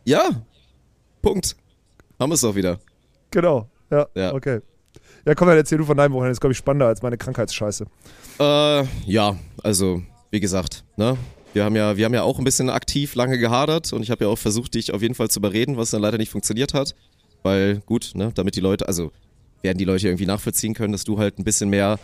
Ja. Punkt. Haben wir es doch wieder. Genau. Ja, Ja. okay. Ja, komm, dann erzähl du von deinem Wochenende. Das ist, glaube ich, spannender als meine Krankheitsscheiße. Äh, ja, also, wie gesagt, ne? Wir haben ja, wir haben ja auch ein bisschen aktiv lange gehadert und ich habe ja auch versucht, dich auf jeden Fall zu überreden, was dann leider nicht funktioniert hat. Weil, gut, ne, damit die Leute, also werden die Leute irgendwie nachvollziehen können, dass du halt ein bisschen mehr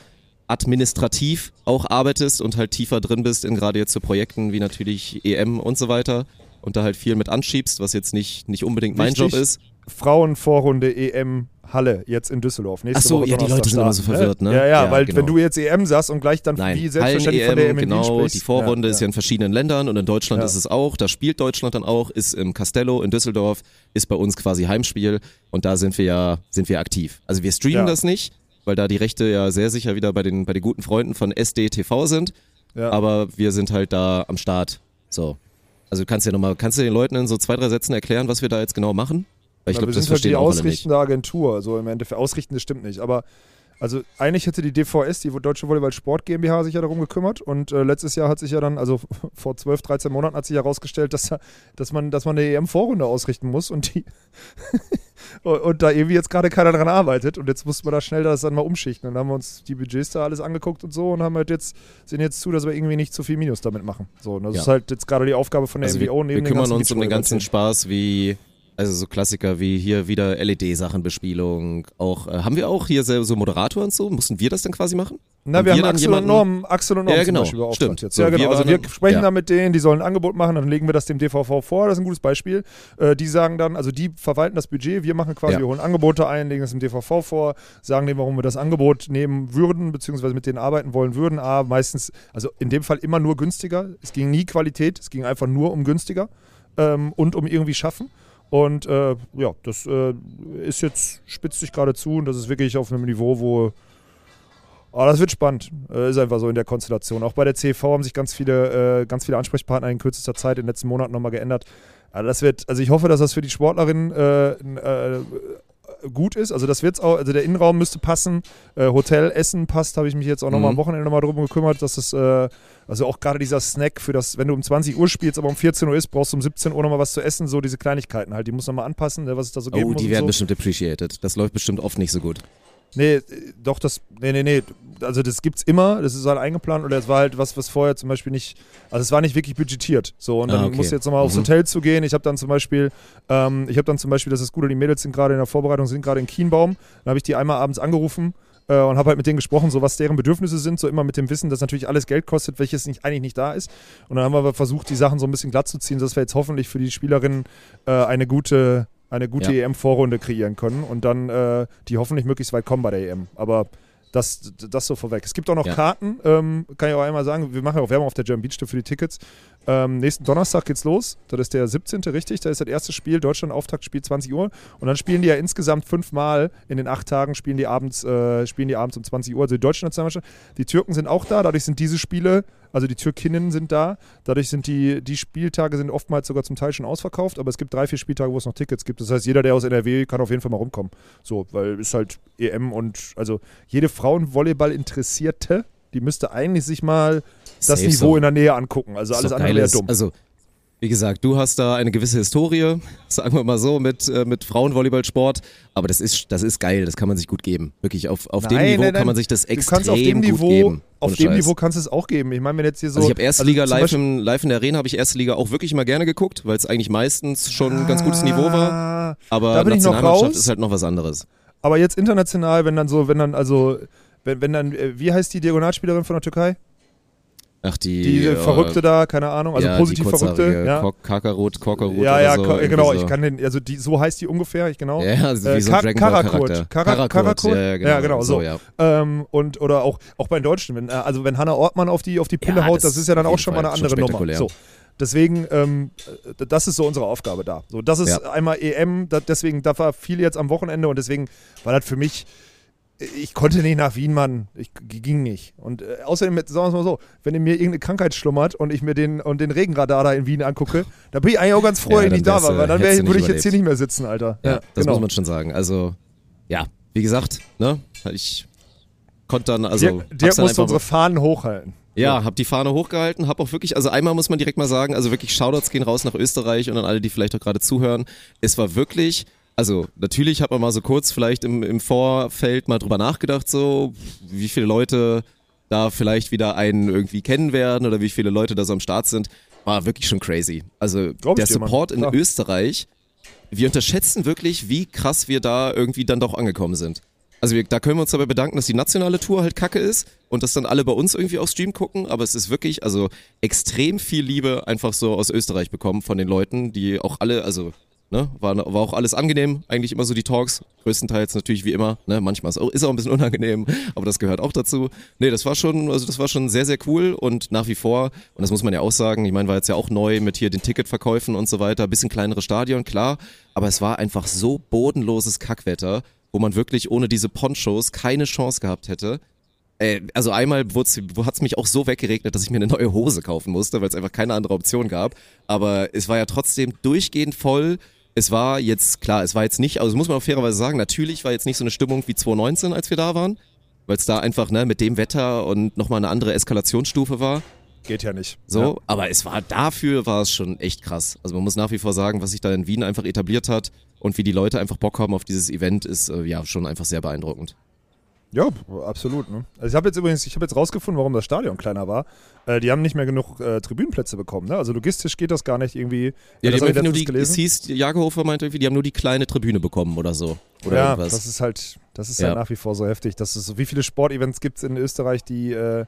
administrativ auch arbeitest und halt tiefer drin bist in gerade jetzt so Projekten wie natürlich EM und so weiter und da halt viel mit anschiebst, was jetzt nicht, nicht unbedingt mein Wichtig, Job ist. Frauenvorrunde EM Halle jetzt in Düsseldorf. Nächste Ach so, Woche ja, die Leute sind immer so verwirrt, ne? Ja, ja, Ja, weil genau. wenn du jetzt EM sagst und gleich dann Nein, wie selbstverständlich von der EM Wien genau, sprichst. die Vorrunde ja, ist ja in verschiedenen Ländern und in Deutschland ist es auch, da spielt Deutschland dann auch, ist im Castello in Düsseldorf, ist bei uns quasi Heimspiel und da sind wir ja, sind wir aktiv. Also wir streamen das nicht, weil da die Rechte ja sehr sicher wieder bei den, bei den guten Freunden von SDTV sind, aber wir sind halt da am Start. So. Also du kannst ja nochmal, kannst du den Leuten in so zwei, drei Sätzen erklären, was wir da jetzt genau machen? Weil ich glaube, wir das halt verstehen die alle nicht. ausrichtende Agentur, also im Endeffekt. Ausrichten, das stimmt nicht. Aber also eigentlich hätte die DVS, die Deutsche Volleyball Sport GmbH, sich ja darum gekümmert. Und äh, letztes Jahr hat sich ja dann, also vor 12, 13 Monaten hat sich herausgestellt, dass, da- dass, man, dass man eine EM-Vorrunde ausrichten muss und die und, und da irgendwie jetzt gerade keiner dran arbeitet. Und jetzt mussten wir da schnell das dann mal umschichten. Und dann haben wir uns die Budgets da alles angeguckt und so und haben halt jetzt, sehen jetzt zu, dass wir irgendwie nicht zu viel Minus damit machen. So, und das Ja. ist halt jetzt gerade die Aufgabe von der Also wir, MBO wir den kümmern uns um den ganzen. Spaß wie, also so Klassiker wie hier wieder LED-Sachenbespielung. Auch, äh, haben wir auch hier so so Moderator und so? Mussten wir das dann quasi machen? Na, Haben wir wir haben Axel und Norm, Axel und Norm Ja, zum genau. Beispiel beauftragt Stimmt. jetzt. So, ja, genau. wir also wir dann- sprechen ja. da mit denen, die sollen ein Angebot machen, dann legen wir das dem DVV vor, das ist ein gutes Beispiel. Äh, die sagen dann, also die verwalten das Budget, wir machen quasi, Ja. wir holen Angebote ein, legen es dem DVV vor, sagen denen, warum wir das Angebot nehmen würden, beziehungsweise mit denen arbeiten wollen würden. A, meistens, also in dem Fall immer nur günstiger. Es ging nie Qualität, es ging einfach nur um günstiger ähm, und um irgendwie schaffen. Und äh, ja, das äh, ist jetzt, spitzt sich gerade zu und das ist wirklich auf einem Niveau, wo Oh, das wird spannend. Äh, ist einfach so in der Konstellation. Auch bei der CV haben sich ganz viele, äh, ganz viele Ansprechpartner in kürzester Zeit in den letzten Monaten nochmal geändert. Also das wird, also ich hoffe, dass das für die Sportlerinnen äh, äh, gut ist. Also das wird's auch, also der Innenraum müsste passen. Äh, Hotel, Essen passt, habe ich mich jetzt auch nochmal Mhm. am Wochenende nochmal drum gekümmert, dass es, äh, also auch gerade dieser Snack für das, wenn du um 20 Uhr spielst, aber um 14 Uhr ist, brauchst du um 17 Uhr nochmal was zu essen, so diese Kleinigkeiten halt. Die muss man mal anpassen, ne, was es da so geben Oh, die werden so. bestimmt appreciated. Das läuft bestimmt oft nicht so gut. Nee, äh, doch, das. Nee, nee, nee. Also das gibt's immer, das ist halt eingeplant oder es war halt was, was vorher zum Beispiel nicht, also es war nicht wirklich budgetiert. So, und dann Ah, okay. musst du jetzt nochmal aufs Mhm. Hotel zu gehen. Ich habe dann zum Beispiel, ähm, ich habe dann zum Beispiel, das ist gut, die Mädels sind gerade in der Vorbereitung, sind gerade in Kienbaum. Dann habe ich die einmal abends angerufen äh, und habe halt mit denen gesprochen, so was deren Bedürfnisse sind, so immer mit dem Wissen, dass natürlich alles Geld kostet, welches nicht, eigentlich nicht da ist. Und dann haben wir versucht, die Sachen so ein bisschen glatt zu ziehen, dass wir jetzt hoffentlich für die Spielerinnen äh, eine gute, eine gute Ja. EM-Vorrunde kreieren können und dann äh, die hoffentlich möglichst weit kommen bei der EM. Aber das, das so vorweg. Es gibt auch noch Ja. Karten, ähm, kann ich auch einmal sagen. Wir machen ja auch Werbung auf der German Beach Tour für die Tickets. Ähm, nächsten Donnerstag geht's los. Das ist der 17. richtig. Da ist das erste Spiel. Deutschland Auftaktspiel 20 Uhr. Und dann spielen die ja insgesamt fünfmal in den acht Tagen spielen die abends, äh, spielen die abends um 20 Uhr. Also die deutsche Nationalmannschaft. Die Türken sind auch da. Dadurch sind diese Spiele Also die Türkinnen sind da. Dadurch sind die, die Spieltage sind oftmals sogar zum Teil schon ausverkauft, aber es gibt drei, vier Spieltage, wo es noch Tickets gibt. Das heißt, jeder, der aus NRW kann auf jeden Fall mal rumkommen. So, weil ist halt EM und also jede Frauenvolleyball-Interessierte, die müsste eigentlich sich mal das Safe Niveau so. in der Nähe angucken. Also alles andere wäre ist- dumm. Also, wie gesagt, du hast da eine gewisse Historie, sagen wir mal so, mit, äh, mit Frauenvolleyballsport. Aber das ist, das ist geil, das kann man sich gut geben. Wirklich, auf, auf dem Nein, Niveau nein, nein. kann man sich das du extrem kannst auf dem gut Niveau, geben. auf dem. Niveau kannst du es auch geben. Ich meine, wenn jetzt hier so. Also ich habe erste Liga also zum live, im, live in der Arena, habe ich erste Liga auch wirklich mal gerne geguckt, weil es eigentlich meistens schon ein ganz gutes Niveau war. Ah, Aber Nationalmannschaft ist halt noch was anderes. Aber jetzt international, wenn dann so, wenn dann also, wenn, wenn dann, äh, wie heißt die Diagonalspielerin von der Türkei? Ach, die, Die äh, Verrückte da, keine Ahnung, also ja, positiv Verrückte. kurzhaarige Ja, Kok- Kakarot, Korkorot ja, ja, so. irgendwie genau, so. ich kann den, also die, so heißt die ungefähr, ich genau. Ja, also wie Äh, so ein Ka- Dragon Karakurt. Charakter. Kara- Karakurt? ja, genau, Ja, genau, so. ja. Ähm, und oder auch, auch bei den Deutschen, wenn, äh, also wenn Hannah Ortmann auf die, auf die Pille haut, das das ist ja dann auch schon mal Fall eine schon andere Nummer. So. Deswegen, ähm, äh, das ist so unsere Aufgabe da. So, das ist einmal EM, da, deswegen, da war viel jetzt am Wochenende und deswegen war das für mich, ich konnte nicht nach Wien, Mann. Ich ging nicht. Und äh, außerdem, sagen wir es mal so, wenn in mir irgendeine Krankheit schlummert und ich mir den und den Regenradar da in Wien angucke, da bin ich eigentlich auch ganz froh, Ja, dass ich dann nicht da war, weil dann wär, hättest du würde ich nicht jetzt hier nicht mehr sitzen, Alter. Ja, das genau. muss man schon sagen. Also, ja, wie gesagt, ne, ich konnte dann, also, Dirk, hab's Dirk dann musste unsere Fahnen hochhalten. ja, hab die Fahne hochgehalten, hab auch wirklich, also einmal muss man direkt mal sagen, also wirklich Shoutouts gehen raus nach Österreich und an alle, die vielleicht auch gerade zuhören. Es war wirklich, also natürlich hat man mal so kurz vielleicht im, im Vorfeld mal drüber nachgedacht, so wie viele Leute da vielleicht wieder einen irgendwie kennen werden oder wie viele Leute da so am Start sind, war wirklich schon crazy. Also Glaub der. Support in. Österreich, wir unterschätzen wirklich, wie krass wir da irgendwie dann doch angekommen sind. Also wir, da können wir uns dabei bedanken, dass die nationale Tour halt kacke ist und dass dann alle bei uns irgendwie auf Stream gucken, aber es ist wirklich, also extrem viel Liebe einfach so aus Österreich bekommen von den Leuten, die auch alle, also ne, war, war auch alles angenehm, eigentlich immer so die Talks, größtenteils natürlich wie immer, ne, manchmal ist auch, ist auch ein bisschen unangenehm, aber das gehört auch dazu. Nee, das war schon, also das war schon sehr, sehr cool und nach wie vor, und das muss man ja auch sagen, ich meine, war jetzt ja auch neu mit hier den Ticketverkäufen und so weiter, bisschen kleinere Stadion, klar, aber es war einfach so bodenloses Kackwetter, wo man wirklich ohne diese Ponchos keine Chance gehabt hätte. Äh, also einmal hat es mich auch so weggeregnet, dass ich mir eine neue Hose kaufen musste, weil es einfach keine andere Option gab. Aber es war ja trotzdem durchgehend voll. Es war jetzt, klar, es war jetzt nicht, also muss man auch fairerweise sagen, natürlich war jetzt nicht so eine Stimmung wie 2019, als wir da waren, weil es da einfach ne, mit dem Wetter und nochmal eine andere Eskalationsstufe war. Geht ja nicht. So, Ja. aber es war dafür war es schon echt krass. Also man muss nach wie vor sagen, was sich da in Wien einfach etabliert hat und wie die Leute einfach Bock haben auf dieses Event, ist äh, ja schon einfach sehr beeindruckend. Ja, absolut. Ne? Also ich habe jetzt übrigens, ich habe jetzt rausgefunden, warum das Stadion kleiner war. Äh, die haben nicht mehr genug äh, Tribünenplätze bekommen. Ne? Also logistisch geht das gar nicht irgendwie. Ja, das die hab haben nur die, es hieß, Jagerhofer meinte irgendwie, die haben nur die kleine Tribüne bekommen oder so. Oder ja, irgendwas. das ist halt, das ist Ja. halt nach wie vor so heftig. Das ist so, wie viele Sportevents gibt es in Österreich, die, äh,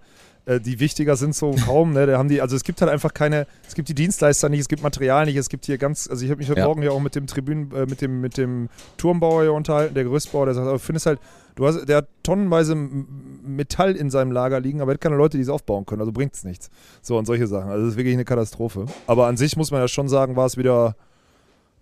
äh, die wichtiger sind, so kaum. Ne? Da haben die, also es gibt halt einfach keine, es gibt die Dienstleister nicht, es gibt Material nicht, es gibt hier ganz, also ich habe mich heute Ja. Morgen ja auch mit dem Tribünen, äh, mit dem, mit dem Turmbauer hier unterhalten, der Gerüstbauer, der sagt, aber du findest halt, du hast, der hat tonnenweise Metall in seinem Lager liegen, aber er hat keine Leute, die es aufbauen können, also bringt es nichts. So und solche Sachen. Also das ist wirklich eine Katastrophe. Aber an sich muss man ja schon sagen, war es wieder.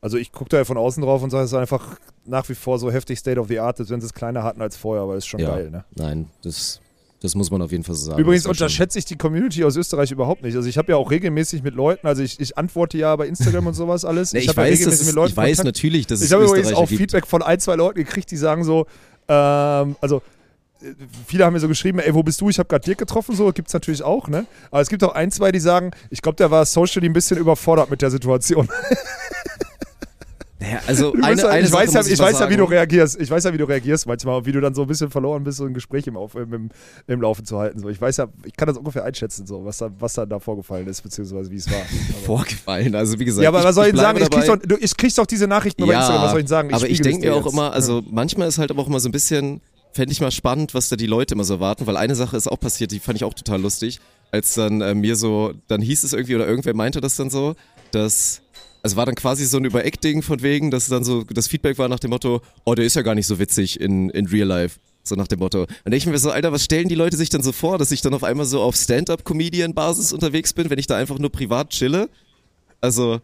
Also ich gucke da ja von außen drauf und sage, es ist einfach nach wie vor so heftig State of the Art, als wenn sie es kleiner hatten als vorher, aber es ist schon ja. geil, ne? Nein, das, das muss man auf jeden Fall so sagen. Übrigens unterschätze ich die Community aus Österreich überhaupt nicht. Also ich habe ja auch regelmäßig mit Leuten, also ich, ich antworte ja bei Instagram und sowas alles. Nee, ich, ja weiß, dass es, ich weiß natürlich, dass es Ich habe übrigens auch gibt. Feedback von ein, zwei Leuten gekriegt, die sagen so, ähm, also äh, viele haben mir so geschrieben, ey, wo bist du? Ich habe gerade Dirk getroffen, so gibt's natürlich auch, ne? Aber es gibt auch ein, zwei, die sagen, ich glaube, der war socially ein bisschen überfordert mit der Situation. Naja, also eine, eine ich weiß, ja, ich mal weiß ja, wie du reagierst. Ich weiß ja, wie du reagierst manchmal, wie du dann so ein bisschen verloren bist, so ein Gespräch im, Auf, im, im, Laufen zu halten. So. Ich weiß ja, ich kann das ungefähr einschätzen, so, was da, was da, da vorgefallen ist, beziehungsweise wie es war. Aber- vorgefallen. Also wie gesagt, ja, aber was soll ich, denn sagen? Ich krieg, doch, du, ich krieg doch diese Nachrichten über Instagram, was soll ich sagen? aber ich spiegel es denke mir auch jetzt. immer, also manchmal ist halt aber auch immer so ein bisschen, fände ich mal spannend, was da die Leute immer so erwarten, weil eine Sache ist auch passiert, die fand ich auch total lustig, als dann äh, mir so, dann hieß es irgendwie, oder irgendwer meinte das dann so, dass, also war dann quasi so ein Übereck-Ding von wegen, dass dann so, das Feedback war nach dem Motto, oh, der ist ja gar nicht so witzig in, in Real Life. So nach dem Motto. Dann denke ich mir so, Alter, was stellen die Leute sich dann so vor, dass ich dann auf einmal so auf Stand-Up-Comedian-Basis unterwegs bin, wenn ich da einfach nur privat chille? Also,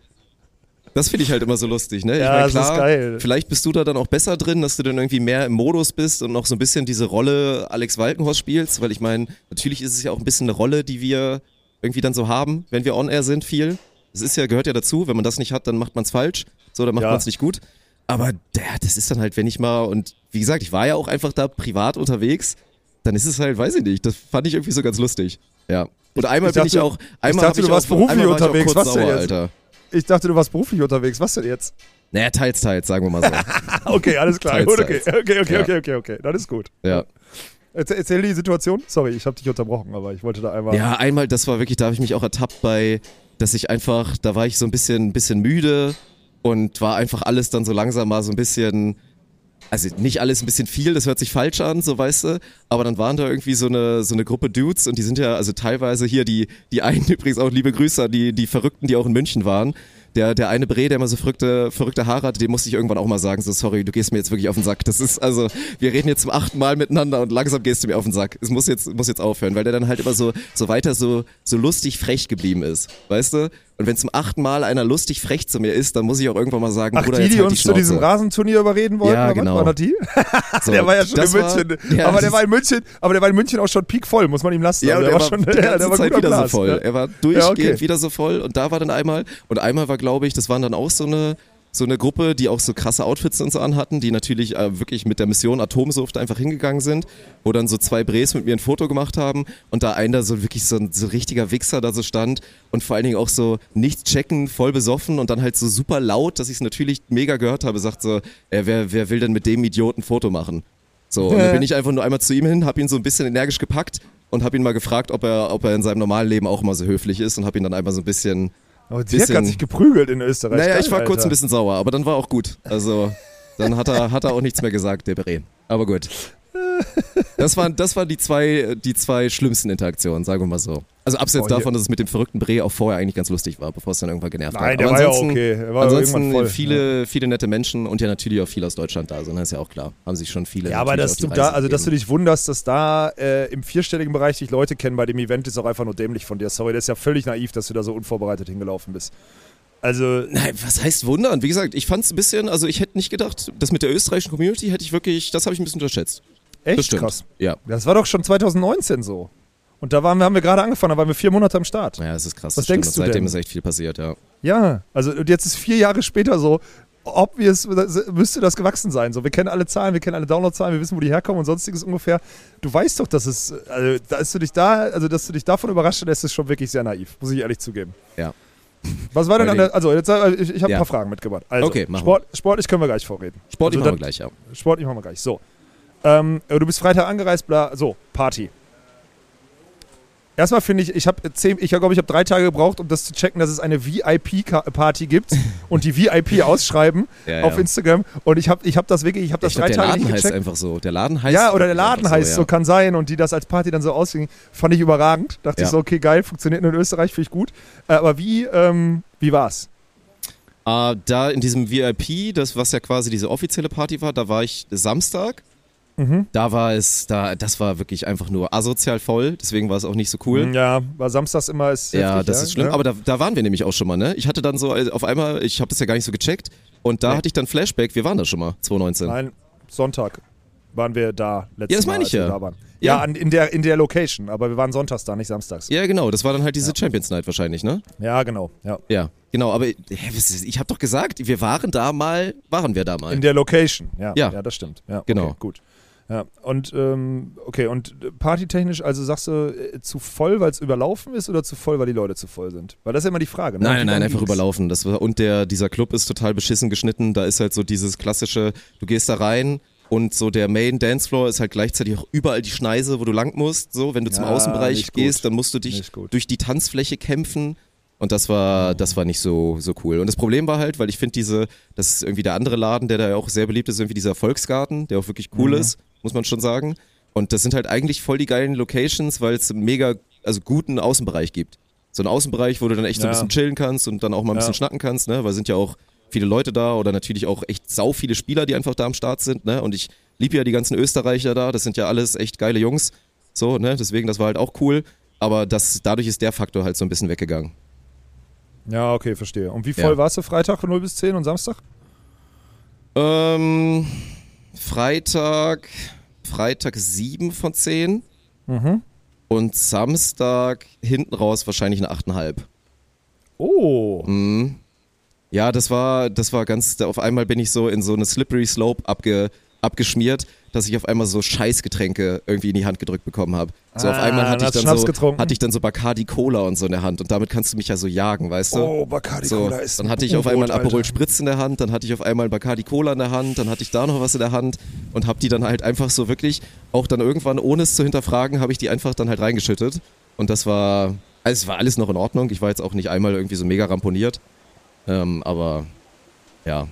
das finde ich halt immer so lustig, ne? Ich Ja, mein, das ist klar, geil. Vielleicht bist du da dann auch besser drin, dass du dann irgendwie mehr im Modus bist und noch so ein bisschen diese Rolle Alex Walkenhorst spielst, weil ich meine, natürlich ist es ja auch ein bisschen eine Rolle, die wir irgendwie dann so haben, wenn wir on air sind, viel. Das ist ja, gehört ja dazu. Wenn man das nicht hat, dann macht man es falsch. So, dann macht Ja. man es nicht gut. Aber der, das ist dann halt, wenn ich mal, und wie gesagt, ich war ja auch einfach da privat unterwegs, dann ist es halt, weiß ich nicht, das fand ich irgendwie so ganz lustig. Ja. Und einmal ich bin ich dachte- auch, einmal dachte, ich du warst auch, beruflich war ich unterwegs. Was denn sauer, jetzt? Alter. Ich dachte, du warst beruflich unterwegs. Was denn jetzt? Naja, teils, teils, sagen wir mal so. Okay, alles klar. Teils, okay. teils. okay, okay, Ja. okay, okay, okay. Das ist gut. ja. Erzähl, erzähl die Situation. Sorry, ich habe dich unterbrochen, aber ich wollte da einmal. Ja, einmal, das war wirklich, da habe ich mich auch ertappt bei, dass ich einfach, da war ich so ein bisschen, ein bisschen müde und war einfach alles dann so langsam mal so ein bisschen, also nicht alles ein bisschen viel, das hört sich falsch an, so weißt du, aber dann waren da irgendwie so eine, so eine Gruppe Dudes und die sind ja, also teilweise hier, die, die einen übrigens auch liebe Grüße die, die Verrückten, die auch in München waren. Der, der eine Bre, der immer so verrückte, verrückte Haare hatte, dem musste ich irgendwann auch mal sagen, so sorry, du gehst mir jetzt wirklich auf den Sack. Das ist, also, wir reden jetzt zum achten Mal miteinander und langsam gehst du mir auf den Sack. Es muss jetzt, muss jetzt aufhören, weil der dann halt immer so, so weiter so, so lustig frech geblieben ist. Weißt du? Und wenn zum achten Mal einer lustig frech zu mir ist, dann muss ich auch irgendwann mal sagen, Ach, Bruder, die, die halt uns die zu diesem. Rasenturnier überreden wollten? Ja, genau. War das die? So, der war ja schon in das war- München. ja, aber der war in München, aber der war in München auch schon peakvoll, muss man ihm lassen. Ja, der er war schon, ja, ganze der war Zeit wieder so Glas, voll. ja. Er war durchgehend Ja, okay. wieder so voll und da war dann einmal und einmal war glaube ich, das waren dann auch so eine so eine Gruppe, die auch so krasse Outfits und so anhatten, die natürlich äh, wirklich mit der Mission Atomsucht einfach hingegangen sind, wo dann so zwei Bres mit mir ein Foto gemacht haben und da einer so wirklich so ein so richtiger Wichser da so stand und vor allen Dingen auch so nichts checken, voll besoffen und dann halt so super laut, dass ich es natürlich mega gehört habe, sagt so, äh, wer, wer will denn mit dem Idioten ein Foto machen? So, und dann bin ich einfach nur einmal zu ihm hin, hab ihn so ein bisschen energisch gepackt und hab ihn mal gefragt, ob er, ob er in seinem normalen Leben auch immer so höflich ist und hab ihn dann einmal so ein bisschen. Aber Dirk bisschen- hat sich geprügelt in Österreich. naja, Geil, ich war kurz Alter. ein bisschen sauer, aber dann war auch gut. Also, dann hat er, hat er auch nichts mehr gesagt, der Beret. Aber gut. Das waren, das waren die zwei, die zwei schlimmsten Interaktionen, sagen wir mal so. Also abseits Oh, davon, dass es mit dem verrückten Bre auch vorher eigentlich ganz lustig war, bevor es dann irgendwann genervt Nein, hat. der Aber war ja ansonsten, okay. War ansonsten voll. viele, viele nette Menschen und ja natürlich auch viel aus Deutschland da sind, das ist ja auch klar. Haben sich schon viele. Ja, aber dass du da, also dass du dich wunderst, dass da äh, im vierstelligen Bereich dich Leute kennen bei dem Event, ist auch einfach nur dämlich von dir. Sorry, das ist ja völlig naiv, dass du da so unvorbereitet hingelaufen bist. Also, Nein, was heißt wundern? Wie gesagt, ich fand es ein bisschen, also ich hätte nicht gedacht, das mit der österreichischen Community hätte ich wirklich, das habe ich ein bisschen unterschätzt. echt das stimmt. krass. Ja. Das war doch schon 2019 so. Und da waren wir, haben wir gerade angefangen, da waren wir vier Monate am Start. Ja, es ist krass. Was das denkst du Seitdem denn? ist echt viel passiert, ja. Ja, also und jetzt ist vier Jahre später so, obvious müsste das gewachsen sein. So, wir kennen alle Zahlen, wir kennen alle Downloadzahlen, wir wissen, wo die herkommen und sonstiges ungefähr. Du weißt doch, dass es, also, dass du dich da, also dass du dich davon überrascht lässt, ist schon wirklich sehr naiv, muss ich ehrlich zugeben. Ja. Was war denn an der, also jetzt, äh, ich, ich habe Ja. ein paar Fragen mitgebracht. Also, Okay, machen Sport, sportlich können wir gleich vorreden. Sportlich Also machen wir gleich, ja. Sportlich machen wir gleich. So. Ähm, du bist Freitag angereist, bla, so, Party. Erstmal finde ich, ich habe zehn, ich glaube, ich habe drei Tage gebraucht, um das zu checken, dass es eine VIP-Party gibt und die VIP ausschreiben Ja, ja. auf Instagram. Und ich habe ich hab das wirklich, ich habe das ich drei der Tage Laden nicht heißt gecheckt. einfach so. Der Laden heißt. Ja, oder der Laden heißt so, ja. kann sein. Und die das als Party dann so ausging, fand ich überragend. Dachte Ja. ich so, okay, geil, funktioniert nur in Österreich, finde ich gut. Äh, aber wie, ähm, wie war's? Äh, da in diesem VIP, das was ja quasi diese offizielle Party war, da war ich Samstag. Mhm. Da war es, da, das war wirklich einfach nur asozial voll, deswegen war es auch nicht so cool. Ja, war samstags immer ist Ja, heftig, das ist schlimm. Ja. Aber da, da waren wir nämlich auch schon mal, ne? Ich hatte dann so äh, auf einmal, ich habe das ja gar nicht so gecheckt. Und da Nee. hatte ich dann Flashback, wir waren da schon mal, 2019. Nein, Sonntag waren wir da letztes Ja, das meine ich ja. Ja, Ja. an, in, der, in der Location, aber wir waren sonntags da, nicht samstags. Ja, genau, das war dann halt diese Champions Night wahrscheinlich, ne? Ja, genau. Ja. Ja, genau, aber hä, ich habe doch gesagt, wir waren da mal, waren wir da mal. In der Location, ja. Ja. Ja, das stimmt. Ja, Genau. Okay, gut. Ja, und ähm, okay, und partytechnisch, also sagst du äh, zu voll, weil es überlaufen ist oder zu voll, weil die Leute zu voll sind? Weil das ist ja immer die Frage. Ne? Nein, nein, nein, einfach ging's? überlaufen. Das war, und der, dieser Club ist total beschissen geschnitten. Da ist halt so dieses klassische, du gehst da rein und so der Main Dancefloor ist halt gleichzeitig auch überall die Schneise, wo du lang musst. So, wenn du zum Ja, Außenbereich nicht gut. gehst, dann musst du dich durch die Tanzfläche kämpfen. Und das war, das war nicht so, so cool. Und das Problem war halt, weil ich finde diese, das ist irgendwie der andere Laden, der da ja auch sehr beliebt ist, irgendwie dieser Volksgarten, der auch wirklich cool Mhm. ist, muss man schon sagen. Und das sind halt eigentlich voll die geilen Locations, weil es einen mega, also guten Außenbereich gibt. So einen Außenbereich, wo du dann echt so ein Ja. bisschen chillen kannst und dann auch mal ein Ja. bisschen schnacken kannst, ne? Weil sind ja auch viele Leute da oder natürlich auch echt sau viele Spieler, die einfach da am Start sind, ne? Und ich liebe ja die ganzen Österreicher da, das sind ja alles echt geile Jungs. So, ne? Deswegen, das war halt auch cool. Aber das, dadurch ist der Faktor halt so ein bisschen weggegangen. Ja, okay, verstehe. Und wie voll Ja. warst du Freitag von 0 bis 10 und Samstag? Ähm, Freitag, Freitag 7 von 10 Mhm. Und Samstag hinten raus wahrscheinlich eine 8,5. Oh. Mhm. Ja, das war, das war ganz, auf einmal bin ich so in so eine Slippery Slope abge, abgeschmiert, dass ich auf einmal so Scheißgetränke irgendwie in die Hand gedrückt bekommen habe. So auf Ah, einmal hatte dann ich dann Schnaps so, getrunken. hatte ich dann so Bacardi Cola und so in der Hand und damit kannst du mich ja so jagen, weißt du? Oh, Bacardi So, Cola ist dann hatte ich auf einmal ein Aperol. Spritz in der Hand, dann hatte ich auf einmal ein Bacardi Cola in der Hand, dann hatte ich da noch was in der Hand und habe die dann halt einfach so wirklich, auch dann irgendwann, ohne es zu hinterfragen, habe ich die einfach dann halt reingeschüttet. Und das war, also es war alles noch in Ordnung. Ich war jetzt auch nicht einmal irgendwie so mega ramponiert. Ähm, aber ja.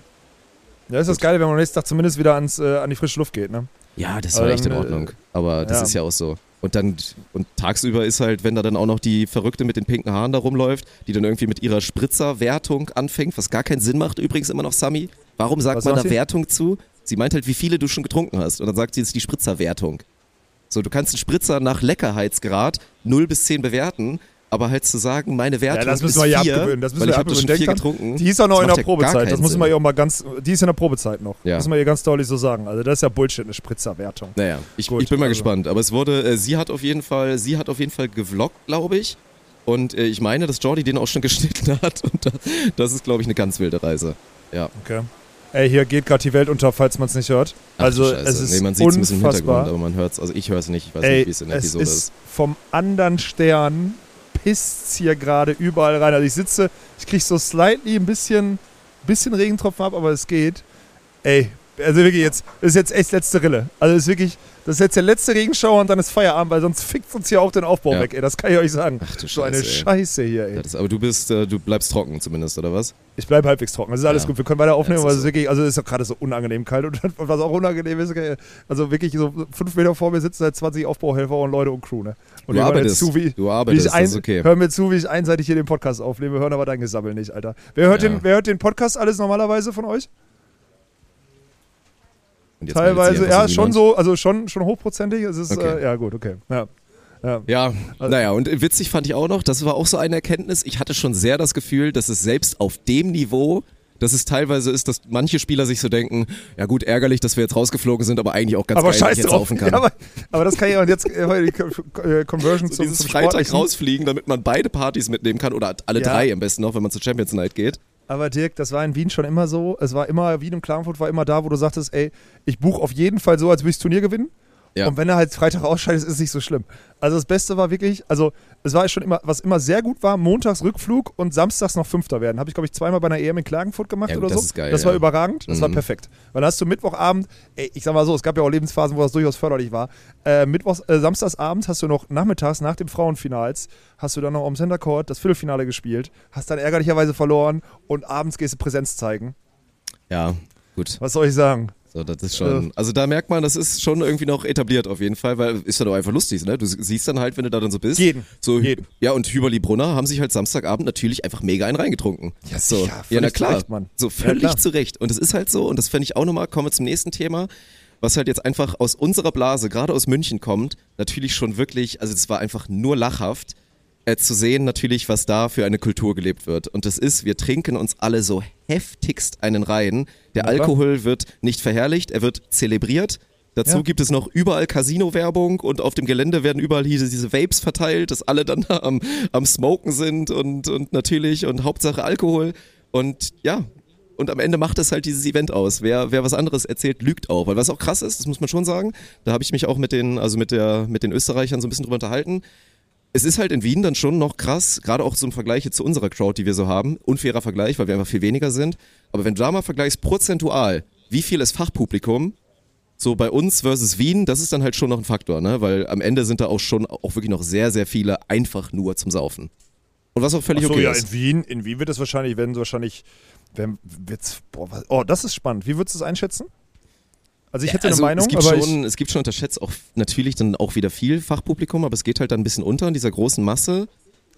Ja, ist das Geile, wenn man am nächsten Tag zumindest wieder ans, äh, an die frische Luft geht, ne? Ja, das war echt in äh, Ordnung. Aber das ja. ist ja auch so. Und dann, und tagsüber ist halt, wenn da dann auch noch die Verrückte mit den pinken Haaren da rumläuft, die dann irgendwie mit ihrer Spritzerwertung anfängt, was gar keinen Sinn macht übrigens immer noch, Sami. Warum sagt Was man da sie? Wertung zu? Sie meint halt, wie viele du schon getrunken hast. Und dann sagt sie, es ist die Spritzerwertung. So, du kannst einen Spritzer nach Leckerheitsgrad 0 bis 10 bewerten, aber halt zu sagen, meine Wertung Ja, das müssen ist wir ja 4, abgewöhnen. Das müssen wir ich habe das schon abgewöhnen. 4 Denkt dran, getrunken. Die ist auch noch Das in der ja Probezeit. Das muss man ihr auch mal ganz. Die ist in der Probezeit noch. Ja. Das muss man ihr ganz deutlich so sagen. Also, das ist ja Bullshit, eine Spritzerwertung. Naja, ich, Gut, ich bin mal also. gespannt. Aber es wurde, äh, sie hat auf jeden Fall, sie hat auf jeden Fall gevloggt, glaube ich. Und äh, ich meine, dass Jordi den auch schon geschnitten hat. Und da, das ist, glaube ich, eine ganz wilde Reise. Ja. Okay. Ey, hier geht gerade die Welt unter, falls man es nicht hört. Ach, also, Scheiße. es ist nee, man sieht es ein bisschen im Hintergrund, aber man hört es. Also ich höre es nicht. Ich weiß Ey, nicht, wie es in der es Episode ist ist. vom anderen Stern pisst hier gerade überall rein. Also ich sitze, ich kriege so slightly ein bisschen, bisschen Regentropfen ab, aber es geht. Ey, also wirklich jetzt, das ist jetzt echt letzte Rille. Also ist wirklich, das ist jetzt der letzte Regenschauer und dann ist Feierabend, weil sonst fickt uns hier auch den Aufbau Ja. weg, ey. Das kann ich euch sagen. Ach du so eine Scheiße, ey. Scheiße hier, ey. Ist, aber du bist, äh, du bleibst trocken zumindest, oder was? Ich bleibe halbwegs trocken. Das ist alles Ja. gut. Wir können weiter aufnehmen, Ja, aber es ist wirklich, also es ist doch gerade so unangenehm kalt. Und was auch unangenehm ist, also wirklich so fünf Meter vor mir sitzen halt 20 Aufbauhelfer und Leute und Crew, ne? Und Du arbeitest. zu, wie, Du wie arbeitest, ich ein, das ist okay. Hör mir zu, wie ich einseitig hier den Podcast aufnehme. Wir hören aber dein Gesammel nicht, Alter. Wer hört, den, wer hört den Podcast alles normalerweise von euch? Und jetzt meldet sich Teilweise, ja, schon so, also schon, schon hochprozentig. Es ist, Okay. äh, ja gut, okay. Ja. Ja. Ja, Also- naja, und witzig fand ich auch noch, das war auch so eine Erkenntnis, ich hatte schon sehr das Gefühl, dass es selbst auf dem Niveau, dass es teilweise ist, dass manche Spieler sich so denken, ja gut, ärgerlich, dass wir jetzt rausgeflogen sind, aber eigentlich auch ganz aber geil, dass ich jetzt laufen kann. Ja, aber, aber das kann ich auch jetzt äh, äh, Conversion so zum, dieses zum Freitag rausfliegen, damit man beide Partys mitnehmen kann oder alle Ja. drei am besten noch, wenn man zur Champions Night geht. Aber Dirk, das war in Wien schon immer so. Es war immer, Wien und Klagenfurt war immer da, wo du sagtest, ey, ich buche auf jeden Fall so, als würde ich das Turnier gewinnen. Ja. Und wenn er halt Freitag ausscheidet, ist es nicht so schlimm. Also das Beste war wirklich, also es war schon immer, was immer sehr gut war, montags Rückflug und samstags noch Fünfter werden. Habe ich, glaube ich, zweimal bei einer EM in Klagenfurt gemacht Ja, gut, oder das so. ist geil, das war ja. überragend, das war Mhm. perfekt. Weil dann hast du Mittwochabend, ey, ich sag mal so, es gab ja auch Lebensphasen, wo das durchaus förderlich war. Äh, Mittwochs, äh, Samstagsabend hast du noch nachmittags nach dem Frauenfinals, hast du dann noch am Center Court das Viertelfinale gespielt, hast dann ärgerlicherweise verloren und abends gehst du Präsenz zeigen. Ja, gut. Was soll ich sagen? So, das ist schon, also da merkt man, das ist schon irgendwie noch etabliert auf jeden Fall, weil ist ja doch einfach lustig, ne? Du siehst dann halt, wenn du da dann so bist. Jeden. So, Jeden. Ja, und Hüberli Brunner haben sich halt Samstagabend natürlich einfach mega einen reingetrunken. Ja, so. sicher, ja, na klar. Recht. So, Ja, völlig klar. zu Recht. Und es ist halt so, und das fände ich auch nochmal, kommen wir zum nächsten Thema, was halt jetzt einfach aus unserer Blase, gerade aus München kommt, natürlich schon wirklich, also es war einfach nur lachhaft, äh, zu sehen natürlich, was da für eine Kultur gelebt wird. Und das ist, wir trinken uns alle so heftigst einen rein. Der klar. Alkohol wird nicht verherrlicht, er wird zelebriert. Dazu Ja. gibt es noch überall Casino-Werbung und auf dem Gelände werden überall diese, diese Vapes verteilt, dass alle dann da am, am Smoken sind und, und natürlich und Hauptsache Alkohol. Und ja, und am Ende macht es halt dieses Event aus. Wer, wer was anderes erzählt, lügt auch. Weil was auch krass ist, das muss man schon sagen, da habe ich mich auch mit den, also mit der, mit den Österreichern so ein bisschen drüber unterhalten. Es ist halt in Wien dann schon noch krass, gerade auch zum Vergleich zu unserer Crowd, die wir so haben. Unfairer Vergleich, weil wir einfach viel weniger sind. Aber wenn du da mal vergleichst, prozentual, wie viel ist Fachpublikum? So bei uns versus Wien, das ist dann halt schon noch ein Faktor, ne? Weil am Ende sind da auch schon auch wirklich noch sehr, sehr viele einfach nur zum Saufen. Und was auch völlig Achso, okay ja, ist. in Wien, in Wien wird es wahrscheinlich, werden wahrscheinlich, werden, wird's, boah, was, oh, das ist spannend. Wie würdest du es einschätzen? Also ich hätte also eine Meinung, es gibt aber schon, es gibt schon unterschätzt auch natürlich dann auch wieder viel Fachpublikum, aber es geht halt dann ein bisschen unter in dieser großen Masse.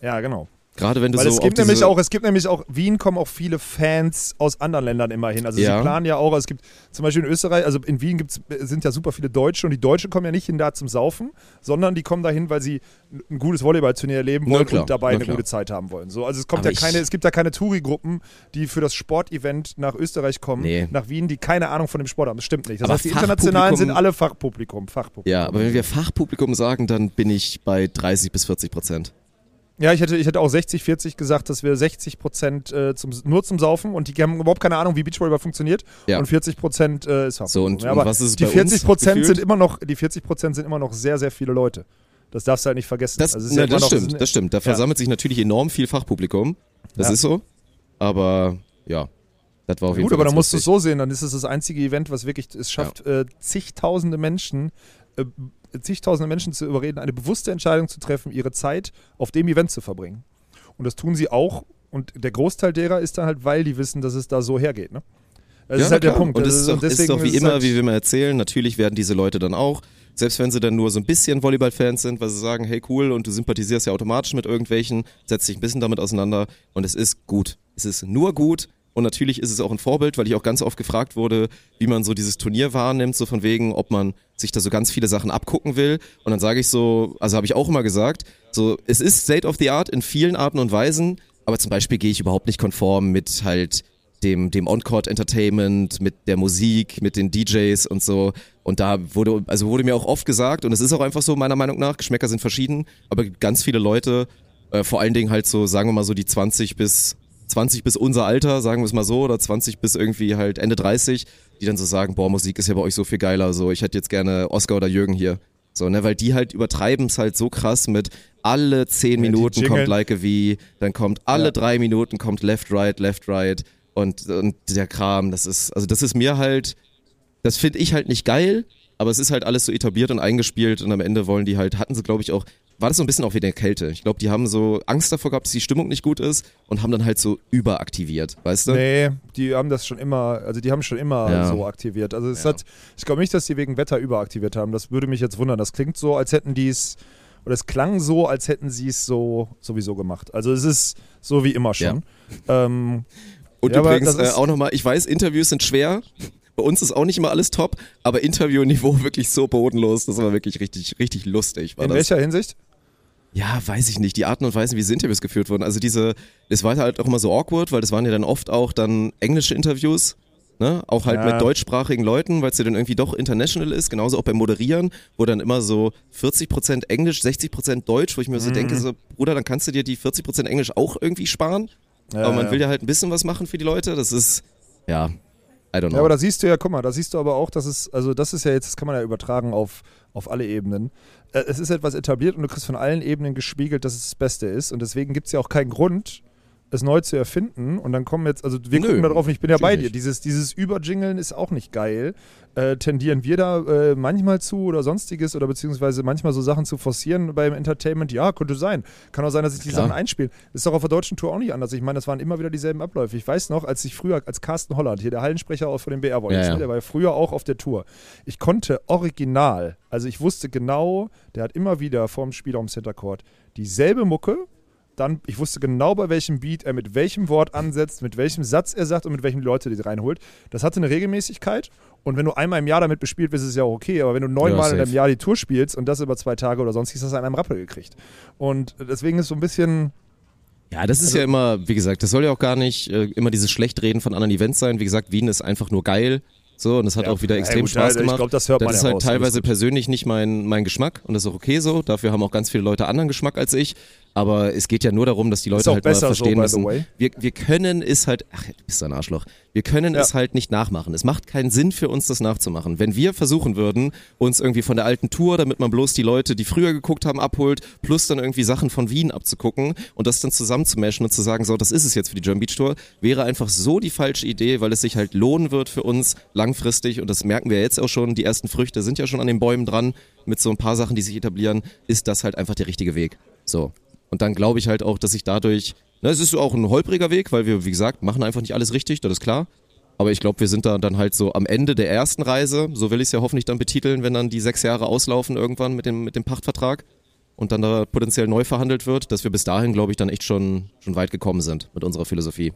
ja genau. Gerade wenn du Weil so es gibt nämlich auch, es gibt nämlich auch, Wien kommen auch viele Fans aus anderen Ländern immer hin. Also Ja. sie planen ja auch, also es gibt zum Beispiel in Österreich, also in Wien gibt's, sind ja super viele Deutsche und die Deutschen kommen ja nicht hin da zum Saufen, sondern die kommen dahin, weil sie ein gutes Volleyballturnier erleben wollen klar, und dabei eine gute Zeit haben wollen. So, also es kommt Aber ja keine, es gibt ja keine Touri-Gruppen, die für das Sportevent nach Österreich kommen, Nee. nach Wien, die keine Ahnung von dem Sport haben. Das stimmt nicht. Das Aber heißt, die internationalen sind alle Fachpublikum, Fachpublikum. ja, aber wenn wir Fachpublikum sagen, dann bin ich bei 30 bis 40 Prozent. Ja, ich hätte, ich hätte auch 60, 40 gesagt, dass wir 60 Prozent äh, zum, nur zum Saufen und die haben überhaupt keine Ahnung, wie Beachvolleyball funktioniert. Ja. Und 40 Prozent äh, ist So, und- ja, und aber was ist die bei 40 uns Prozent sind immer noch, die 40 Prozent sind immer noch sehr, sehr viele Leute. Das darfst du halt nicht vergessen. Das, Also na, ja das noch- stimmt, das stimmt. Da versammelt sich natürlich enorm viel Fachpublikum. Das ist so. Aber ja, das war auf jeden Gut, Fall aber dann musst du es so sehen, dann ist es das einzige Event, was wirklich es schafft, äh, zigtausende Menschen, äh, zigtausende Menschen zu überreden, eine bewusste Entscheidung zu treffen, ihre Zeit auf dem Event zu verbringen. Und das tun sie auch. Und der Großteil derer ist dann halt, weil die wissen, dass es da so hergeht. Ne? Das ja, ist halt na der klar. Punkt. Und es Das ist doch, ist doch wie immer, halt- wie wir immer erzählen, natürlich werden diese Leute dann auch, selbst wenn sie dann nur so ein bisschen Volleyball-Fans sind, weil sie sagen, hey cool, und du sympathisierst ja automatisch mit irgendwelchen, setzt dich ein bisschen damit auseinander und es ist gut. Es ist nur gut und natürlich ist es auch ein Vorbild, weil ich auch ganz oft gefragt wurde, wie man so dieses Turnier wahrnimmt, so von wegen, ob man sich da so ganz viele Sachen abgucken will. Und dann sage ich so, also habe ich auch immer gesagt, so, es ist State of the Art in vielen Arten und Weisen, aber zum Beispiel gehe ich überhaupt nicht konform mit halt dem, dem On-Court Entertainment, mit der Musik, mit den DJs und so. Und da wurde, also wurde mir auch oft gesagt, und es ist auch einfach so, meiner Meinung nach, Geschmäcker sind verschieden, aber ganz viele Leute, äh, vor allen Dingen halt so, sagen wir mal so die 20 bis 20 bis unser Alter, sagen wir es mal so, oder 20 bis irgendwie halt Ende 30, die dann so sagen, boah, Musik ist ja bei euch so viel geiler, so ich hätte jetzt gerne Oscar oder Jürgen hier. So, ne, weil die halt übertreiben es halt so krass mit alle 10 die Minuten kommt Like a V, dann kommt alle Ja. drei Minuten kommt Left, Right, Left, Right und, und der Kram, das ist, also das ist mir halt, das finde ich halt nicht geil, aber es ist halt alles so etabliert und eingespielt und am Ende wollen die halt, hatten sie glaube ich auch, war das so ein bisschen auch wie der Kälte. Ich glaube, die haben so Angst davor gehabt, dass die Stimmung nicht gut ist und haben dann halt so überaktiviert, weißt du? Nee, die haben das schon immer, also die haben schon immer Ja. so aktiviert. Also es Ja. hat, ich glaube nicht, dass die wegen Wetter überaktiviert haben. Das würde mich jetzt wundern. Das klingt so, als hätten die es, oder es klang so, als hätten sie es so sowieso gemacht. Also es ist so wie immer schon. Ähm, Und Ja, übrigens äh, auch nochmal, ich weiß, Interviews sind schwer. Bei uns ist auch nicht immer alles top, aber Interviewniveau wirklich so bodenlos. Das war wirklich richtig, richtig lustig. War in das. welcher Hinsicht? Ja, weiß ich nicht. Die Arten und Weisen, wie diese Interviews geführt wurden. Also diese, es war halt auch immer so awkward, weil das waren ja dann oft auch dann englische Interviews. Ne? Auch halt Ja. mit deutschsprachigen Leuten, weil es ja dann irgendwie doch international ist. Genauso auch beim Moderieren, wo dann immer so 40% Englisch, 60% Deutsch, wo ich mir so Mhm. denke, so, Bruder, dann kannst du dir die 40% Englisch auch irgendwie sparen. Ja, aber man ja. will ja halt ein bisschen was machen für die Leute. Das ist, ja, I don't know. Ja, aber da siehst du ja, guck mal, da siehst du aber auch, dass es, also das ist ja jetzt, das kann man ja übertragen auf, auf alle Ebenen. Äh, Es ist etwas etabliert und du kriegst von allen Ebenen gespiegelt, dass es das Beste ist. Und deswegen gibt es ja auch keinen Grund, es neu zu erfinden. Und dann kommen jetzt, also wir Nö, gucken da drauf und ich bin ja bei dir. Dieses, dieses Überjingeln ist auch nicht geil. Äh, tendieren wir da äh, manchmal zu oder sonstiges oder beziehungsweise manchmal so Sachen zu forcieren beim Entertainment? Ja, könnte sein. Kann auch sein, dass sich die Klar. Sachen einspielen. Ist doch auf der deutschen Tour auch nicht anders. Ich meine, das waren immer wieder dieselben Abläufe. Ich weiß noch, als ich früher, als Carsten Holland, hier der Hallensprecher auch von den BR Voice, Ja, ja. ne, der war ja früher auch auf der Tour. Ich konnte original, also ich wusste genau, der hat immer wieder vorm Spiel am Center Court dieselbe Mucke. Dann, ich wusste genau, bei welchem Beat er mit welchem Wort ansetzt, mit welchem Satz er sagt und mit welchen Leute die reinholt. Das hatte eine Regelmäßigkeit. Und wenn du einmal im Jahr damit bespielt bist, ist es ja auch okay. Aber wenn du neunmal in safe. einem Jahr die Tour spielst und das über zwei Tage oder sonst, hast du an einem Rappel gekriegt. Und deswegen ist so ein bisschen, Ja, das ist Also ja immer, wie gesagt, das soll ja auch gar nicht äh, immer dieses Schlechtreden von anderen Events sein. Wie gesagt, Wien ist einfach nur geil. So, und es hat Ja, auch wieder ja, extrem gut, Spaß ja, ich gemacht. glaub, das hört man ist ja halt raus, teilweise persönlich nicht mein, mein Geschmack und das ist auch okay so. Dafür haben auch ganz viele Leute anderen Geschmack als ich. Aber es geht ja nur darum, dass die Leute halt mal besser so, verstehen the müssen. Wir, wir können es halt, ach, du bist ein Arschloch. Wir können Ja. es halt nicht nachmachen. Es macht keinen Sinn für uns, das nachzumachen. Wenn wir versuchen würden, uns irgendwie von der alten Tour, damit man bloß die Leute, die früher geguckt haben, abholt, plus dann irgendwie Sachen von Wien abzugucken und das dann zusammenzumeschen und zu sagen, so, das ist es jetzt für die German Beach Tour, wäre einfach so die falsche Idee, weil es sich halt lohnen wird für uns langfristig und das merken wir jetzt auch schon, die ersten Früchte sind ja schon an den Bäumen dran, mit so ein paar Sachen, die sich etablieren, ist das halt einfach der richtige Weg. So. Und dann glaube ich halt auch, dass ich dadurch, na, es ist auch ein holpriger Weg, weil wir, wie gesagt, machen einfach nicht alles richtig, das ist klar. Aber ich glaube, wir sind da dann halt so am Ende der ersten Reise, so will ich es ja hoffentlich dann betiteln, wenn dann die sechs Jahre auslaufen irgendwann mit dem, mit dem Pachtvertrag. und dann da potenziell neu verhandelt wird, dass wir bis dahin, glaube ich, dann echt schon, schon weit gekommen sind mit unserer Philosophie.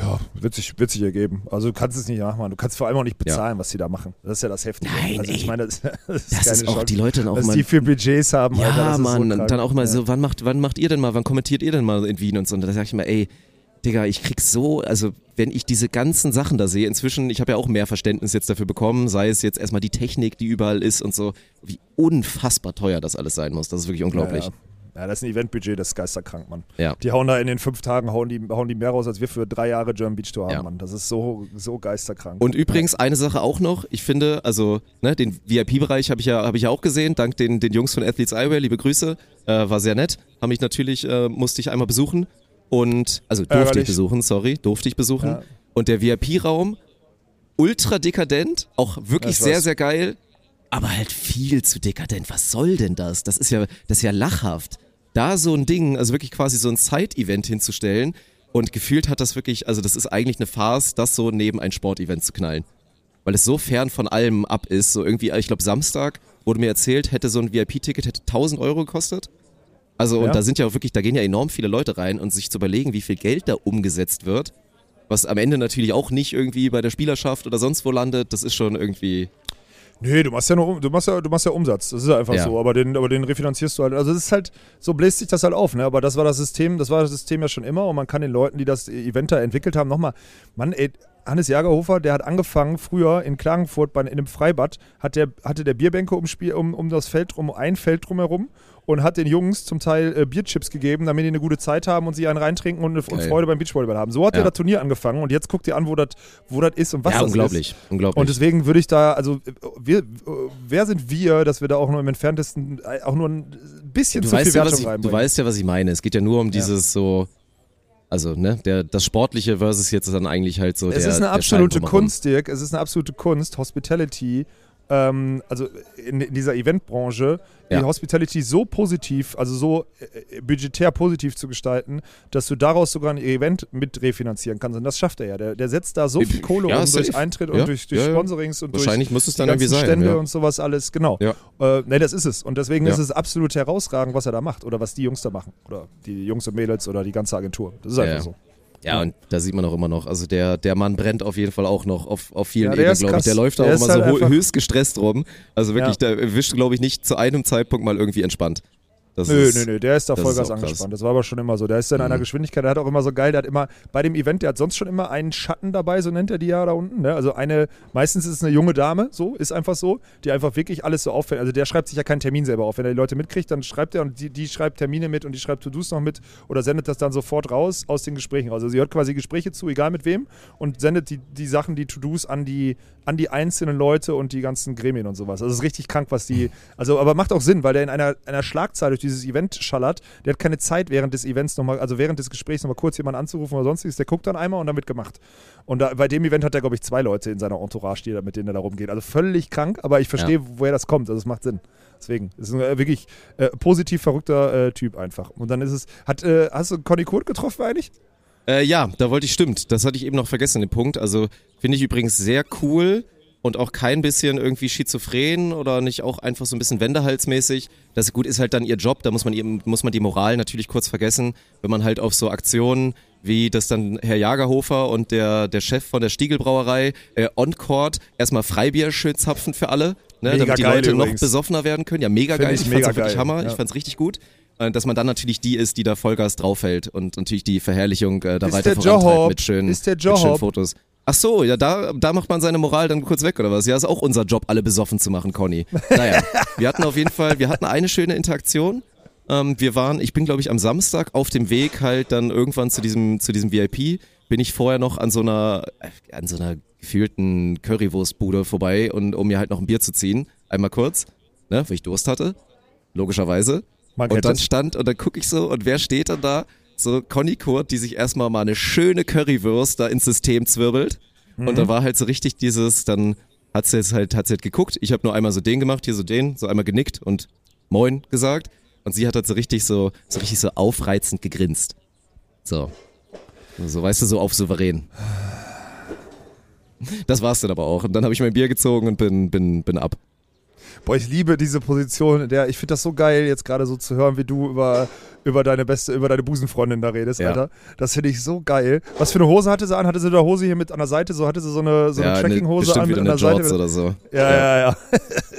Ja, wird sich, wird sich ergeben. Also du kannst es nicht nachmachen. Du kannst vor allem auch nicht bezahlen, was die da machen. Das ist ja das Heftige. Nein, also ich meine, das, das ist, Das ist auch Chance, die Leute dann auch was mal. die für Budgets haben. Ja, Alter, das Mann, so dann auch mal Ja. so, wann macht, wann macht ihr denn mal, wann kommentiert ihr denn mal in Wien und so? Und da sag ich mal, ey, Digga, ich krieg so, also wenn ich diese ganzen Sachen da sehe, inzwischen, ich habe ja auch mehr Verständnis jetzt dafür bekommen, sei es jetzt erstmal die Technik, die überall ist und so, wie unfassbar teuer das alles sein muss. Das ist wirklich unglaublich. Ja, ja. das ist ein Eventbudget, das ist geisterkrank, Mann. Ja. Die hauen da in den fünf Tagen, hauen die, hauen die mehr raus, als wir für drei Jahre German Beach Tour haben, Ja. Mann. Das ist so, so geisterkrank. Und übrigens eine Sache auch noch, ich finde, also ne, den VIP-Bereich habe ich ja habe ich ja auch gesehen, dank den den Jungs von Athletes Eyewear, liebe Grüße, äh, war sehr nett, haben mich natürlich äh, musste ich einmal besuchen und also durfte Ärgerlich. ich besuchen, sorry, durfte ich besuchen Ja. und der VIP-Raum ultra dekadent, auch wirklich Ich sehr sehr geil, aber halt viel zu dekadent. Was soll denn das? Das ist ja das ist ja lachhaft. Da so ein Ding, also wirklich quasi so ein Side-Event hinzustellen und gefühlt hat das wirklich, also das ist eigentlich eine Farce, das so neben ein Sportevent zu knallen weil es so fern von allem ab ist. So irgendwie, ich glaube, Samstag wurde mir erzählt, hätte so ein VIP-Ticket hätte 1000 Euro gekostet. Also, Ja. und da sind ja auch wirklich, da gehen ja enorm viele Leute rein und sich zu überlegen, wie viel Geld da umgesetzt wird, was am Ende natürlich auch nicht irgendwie bei der Spielerschaft oder sonst wo landet, das ist schon irgendwie, Nee, du machst ja nur, du machst ja, du machst ja Umsatz. Das ist ja einfach Ja. so. Aber den, aber den refinanzierst du halt. Also es ist halt, so bläst sich das halt auf, ne? Aber das war das System, das war das System ja schon immer und man kann den Leuten, die das Event da entwickelt haben, nochmal, Mann, ey, Hannes Jagerhofer, der hat angefangen früher in Klagenfurt bei, in einem Freibad, hat der, hatte der Bierbänke um, Spiel, um, um das Feld drum, ein Feld drumherum und hat den Jungs zum Teil äh, Bierchips gegeben, damit die eine gute Zeit haben und sie einen reintrinken und, und. Freude beim Beachvolleyball haben. So hat Ja. der das Turnier angefangen und jetzt guckt ihr an, wo das wo ist und was ja, das unglaublich, ist. unglaublich. Und deswegen würde ich da, also wir, wer sind wir, dass wir da auch nur im entferntesten, äh, auch nur ein bisschen du zu viel ja, Wertung ich, du reinbringen? weißt ja, was ich meine. Es geht ja nur um dieses so, also, ne, der, das Sportliche versus jetzt dann eigentlich halt so es der ist eine absolute. Kunst, Dirk. Es ist eine absolute Kunst, Hospitality, ähm, also in, in dieser Eventbranche, die Ja. Hospitality so positiv, also so äh, budgetär positiv zu gestalten, dass du daraus sogar ein Event mit refinanzieren kannst. Und das schafft er ja. Der, der setzt da so viel Kohle Ja, um durch. Eintritt Ja, und durch, durch. Sponsorings und durch Wahrscheinlich muss es die dann irgendwie sein. Stände und sowas alles, genau. Ja. Äh, ne, das ist es. Und deswegen ist es absolut herausragend, was er da macht oder was die Jungs da machen. Oder die Jungs und Mädels oder die ganze Agentur. Das ist einfach ja. so. Ja, und da sieht man auch immer noch, also der, der Mann brennt auf jeden Fall auch noch auf, auf vielen Ja, der Ebenen, glaube ich. Der läuft da Der auch immer so halt einfach- höchst gestresst rum. Also wirklich, Ja. der erwischt, glaube ich, nicht zu einem Zeitpunkt mal irgendwie entspannt. Das Nö, ist, nö, nö, der ist da ist Vollgas krass. angespannt. Das war aber schon immer so. Der ist in einer Mhm. Geschwindigkeit, der hat auch immer so geil, der hat immer bei dem Event, der hat sonst schon immer einen Schatten dabei, so nennt er die ja da unten. Ne? Also eine, meistens ist es eine junge Dame, so, ist einfach so, die einfach wirklich alles so auffällt. Also der schreibt sich ja keinen Termin selber auf. Wenn er die Leute mitkriegt, dann schreibt er und die, die schreibt Termine mit und die schreibt To-Dos noch mit oder sendet das dann sofort raus aus den Gesprächen. raus. Also sie hört quasi Gespräche zu, egal mit wem, und sendet die, die Sachen, die To-Dos an die, an die einzelnen Leute und die ganzen Gremien und sowas. Also es ist richtig krank, was die. Also, aber macht auch Sinn, weil der in einer, einer Schlagzahl durch dieses Event schallert. Der hat keine Zeit während des Events nochmal, also während des Gesprächs nochmal kurz jemanden anzurufen oder sonstiges. Der guckt dann einmal und dann wird gemacht. Und da, bei dem Event hat er, glaube ich, zwei Leute in seiner Entourage, die, da- mit denen er da rumgeht. Also völlig krank, aber ich verstehe, woher das kommt. Also es macht Sinn. Deswegen, ist ein äh, wirklich äh, positiv verrückter äh, Typ einfach. Und dann ist es, hat, äh, hast du Conny Kurt getroffen eigentlich? Äh, ja, da wollte ich, stimmt. Das hatte ich eben noch vergessen, den Punkt. Also finde ich übrigens sehr cool und auch kein bisschen irgendwie schizophren oder nicht auch einfach so ein bisschen wendehalsmäßig. Das gut ist halt dann ihr Job, da muss man eben, muss man die Moral natürlich kurz vergessen, wenn man halt auf so Aktionen wie das dann Herr Jagerhofer und der, der Chef von der Stiegelbrauerei äh, on-court erstmal Freibier schön zapfen für alle, ne, damit die Leute noch übrigens. besoffener werden können. Ja, mega Find geil. ich Ich, fand's auch wirklich Hammer. ja. Ich fand's richtig gut. Äh, Dass man dann natürlich die ist, die da Vollgas draufhält und natürlich die Verherrlichung äh, da Ist weiter der vorantreibt mit schönen, Ist der mit schönen. Fotos. Ach so, ja, da, da macht man seine Moral dann kurz weg, oder was? Ja, ist auch unser Job, alle besoffen zu machen, Conny. Naja, wir hatten auf jeden Fall, wir hatten eine schöne Interaktion. Ähm, wir waren, ich bin glaube ich am Samstag auf dem Weg halt dann irgendwann zu diesem, zu diesem VIP, bin ich vorher noch an so einer, äh, an so einer gefühlten Currywurstbude vorbei und um mir halt noch ein Bier zu ziehen. Einmal kurz, ne, weil ich Durst hatte. Logischerweise. Man Und dann stand, und dann gucke ich so, und wer steht dann da? So Conny Kurt, die sich erstmal mal eine schöne Currywurst da ins System zwirbelt. Und Mhm. da war halt so richtig dieses, dann hat sie jetzt halt, hat sie halt geguckt. Ich habe nur einmal so den gemacht, hier so den, so einmal genickt und Moin gesagt. Und sie hat halt so richtig so, so richtig so aufreizend gegrinst. So. So, weißt du, so auf souverän. Das war's dann aber auch. Und dann habe ich mein Bier gezogen und bin, bin, bin ab. Boah, ich liebe diese Position, in der ich finde das so geil, jetzt gerade so zu hören, wie du über, über deine beste, über deine Busenfreundin da redest, Ja. Alter. Das finde ich so geil. Was für eine Hose hatte sie an? Hatte sie eine Hose hier mit an der Seite? So hatte sie so eine, so eine ja, Trackinghose an mit an der Seite? Jorts oder so. Ja, ja, ja.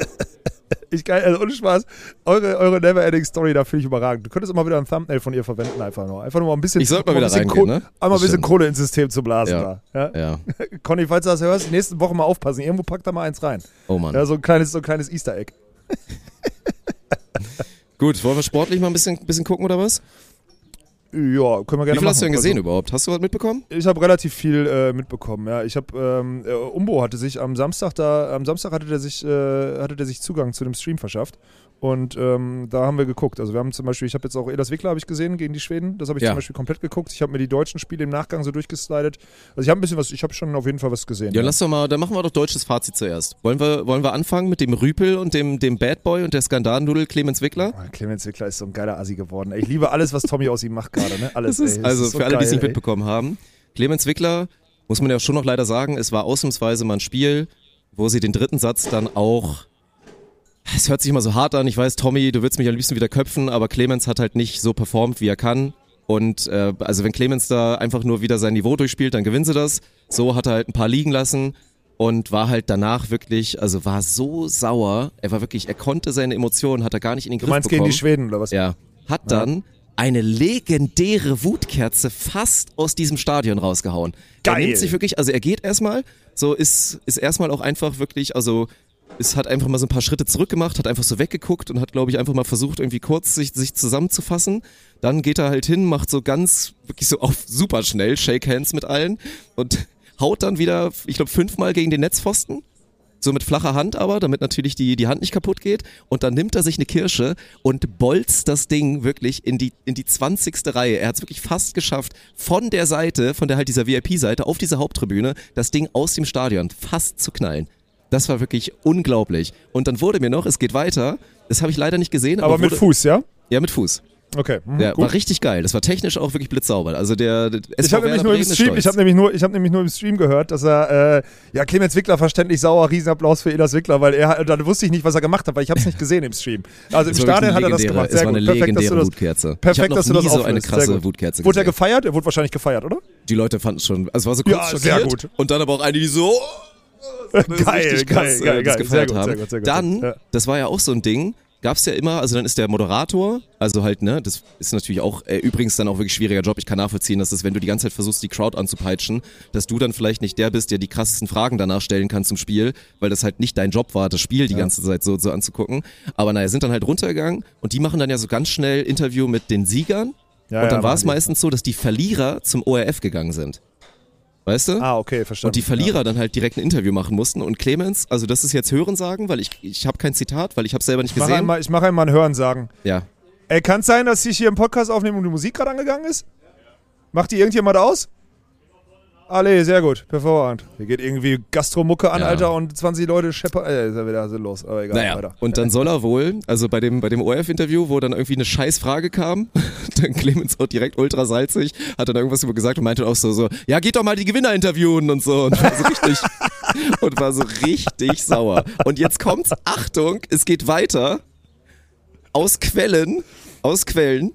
Ich geil, also ohne Spaß. Eure, eure Never-Ending Story, da finde ich überragend. Du könntest immer wieder ein Thumbnail von ihr verwenden, einfach nur. Einfach nur mal ein bisschen. Ich sollte mal ein wieder bisschen reingehen, Kohle- ne? Einmal ein bisschen. Kohle ins System zu blasen Ja. da. Ja? Ja. Conny, falls du das hörst, nächste Woche mal aufpassen. Irgendwo packt da mal eins rein. Oh Mann. Ja, so ein kleines, so ein kleines Easter Egg. Gut, wollen wir sportlich mal ein bisschen, bisschen gucken oder was? Ja, können wir gerne Wie viel machen. hast du denn gesehen Also, überhaupt? Hast du was mitbekommen? ich habe relativ viel äh, mitbekommen. Ja, ich habe ähm, äh, Umbo hatte sich am Samstag da, am Samstag hatte der sich, äh, hatte der sich Zugang zu dem Stream verschafft und ähm, da haben wir geguckt. Also wir haben zum Beispiel, ich habe jetzt auch Elas Wickler habe ich gesehen gegen die Schweden. Das habe ich Ja. zum Beispiel komplett geguckt. Ich habe mir die deutschen Spiele im Nachgang so durchgeslidet. Also ich habe ein bisschen was, ich habe schon auf jeden Fall was gesehen. Ja, lass doch mal, dann machen wir doch deutsches Fazit zuerst. Wollen wir, wollen wir anfangen mit dem Rüpel und dem, dem Bad Boy und der Skandalnudel Clemens Wickler? Oh, Clemens Wickler ist so ein geiler Assi geworden. Ey, ich liebe alles, was Tommy aus ihm macht gerade. Ne? Alles. Ist, ey, also ist so für alle, die es nicht ey. mitbekommen haben, Clemens Wickler, muss man ja schon noch leider sagen, es war ausnahmsweise mal ein Spiel, wo sie den dritten Satz dann auch. Es hört sich immer so hart an. Ich weiß, Tommy, du würdest mich am liebsten wieder köpfen, aber Clemens hat halt nicht so performt, wie er kann. Und äh, also wenn Clemens da einfach nur wieder sein Niveau durchspielt, dann gewinnen sie das. So hat er halt ein paar liegen lassen und war halt danach wirklich, also war so sauer. Er war wirklich, er konnte seine Emotionen, hat er gar nicht in den Du Griff meinst bekommen. gegen die Schweden oder was? Ja. Hat dann eine legendäre Wutkerze fast aus diesem Stadion rausgehauen. Er Geil. nimmt sich wirklich, also er geht erstmal, so ist, ist erstmal auch einfach wirklich, also es hat einfach mal so ein paar Schritte zurück gemacht, hat einfach so weggeguckt und hat, glaube ich, einfach mal versucht, irgendwie kurz sich, sich zusammenzufassen. Dann geht er halt hin, macht so ganz, wirklich so auf super schnell, Shake Hands mit allen und haut dann wieder, ich glaube, fünfmal gegen den Netzpfosten. So mit flacher Hand aber, damit natürlich die, die Hand nicht kaputt geht. Und dann nimmt er sich eine Kirsche und bolzt das Ding wirklich in die, in die 20. Reihe. Er hat es wirklich fast geschafft, von der Seite, von der halt dieser VIP-Seite auf diese Haupttribüne, das Ding aus dem Stadion fast zu knallen. Das war wirklich unglaublich. Und dann wurde mir noch, es geht weiter, das habe ich leider nicht gesehen. Aber, Aber mit wurde, Fuß, ja? Ja, mit Fuß. Okay. Mhm, Ja, gut. war richtig geil. Das war technisch auch wirklich blitzsauber. Also der, der Ich habe nämlich nur im Stream, ich habe nämlich nur, ich habe nämlich nur im Stream gehört, dass er, äh, ja Clemens Wickler verständlich sauer, Riesenapplaus für Elas Wickler, weil er, dann wusste ich nicht, was er gemacht hat, weil ich habe es nicht gesehen im Stream. Also im Es Stadion hat er das legendäre- gemacht. Es Sehr war eine gut. Perfekt, dass du legendäre das, Wutkerze. ich perfekt, habe noch dass du das so eine krasse. Wutkerze Wurde er gefeiert? Er wurde wahrscheinlich gefeiert, oder? Die Leute fanden schon, also es war so kurz Ja, schockiert sehr gut. und dann aber auch einige, die so ist Geil, geil, geil, geil. gefeiert gut, haben. sehr gut, sehr gut. Dann, Ja. das war ja auch so ein Ding, gab's ja immer, also dann ist der Moderator, also halt, ne, das ist natürlich auch, äh, übrigens dann auch wirklich schwieriger Job, ich kann nachvollziehen, dass das, wenn du die ganze Zeit versuchst, die Crowd anzupeitschen, dass du dann vielleicht nicht der bist, der die krassesten Fragen danach stellen kann zum Spiel, weil das halt nicht dein Job war, das Spiel die ganze Zeit so, so anzugucken. Aber naja, sind dann halt runtergegangen und die machen dann ja so ganz schnell Interview mit den Siegern Ja, und dann ja, war es meistens so, dass die Verlierer zum ORF gegangen sind. Weißt du? Ah, okay, verstanden. Und die Verlierer dann halt direkt ein Interview machen mussten. Und Clemens, also das ist jetzt Hörensagen, weil ich, ich habe kein Zitat, weil ich habe selber nicht Ich mache gesehen. einmal, ich mach einmal ein Hören sagen. Ja. Ey, kann es sein, dass ich hier im Podcast aufnehme und die Musik gerade angegangen ist? Macht die irgendjemand aus? Alle, sehr gut, hervorragend. Hier geht irgendwie Gastromucke an, Ja. Alter, und 20 Leute scheppern. Äh, ist ja wieder sinnlos, aber egal, Naja, weiter. und dann soll er wohl, also bei dem, bei dem ORF-Interview, wo dann irgendwie eine scheiß Frage kam, dann Clemens auch direkt ultra salzig, hat dann irgendwas über gesagt und meinte auch so, so, ja, geht doch mal die Gewinner interviewen und so. Und war so richtig, und war so richtig sauer. Und jetzt kommt's, Achtung, es geht weiter. Aus Quellen, aus Quellen,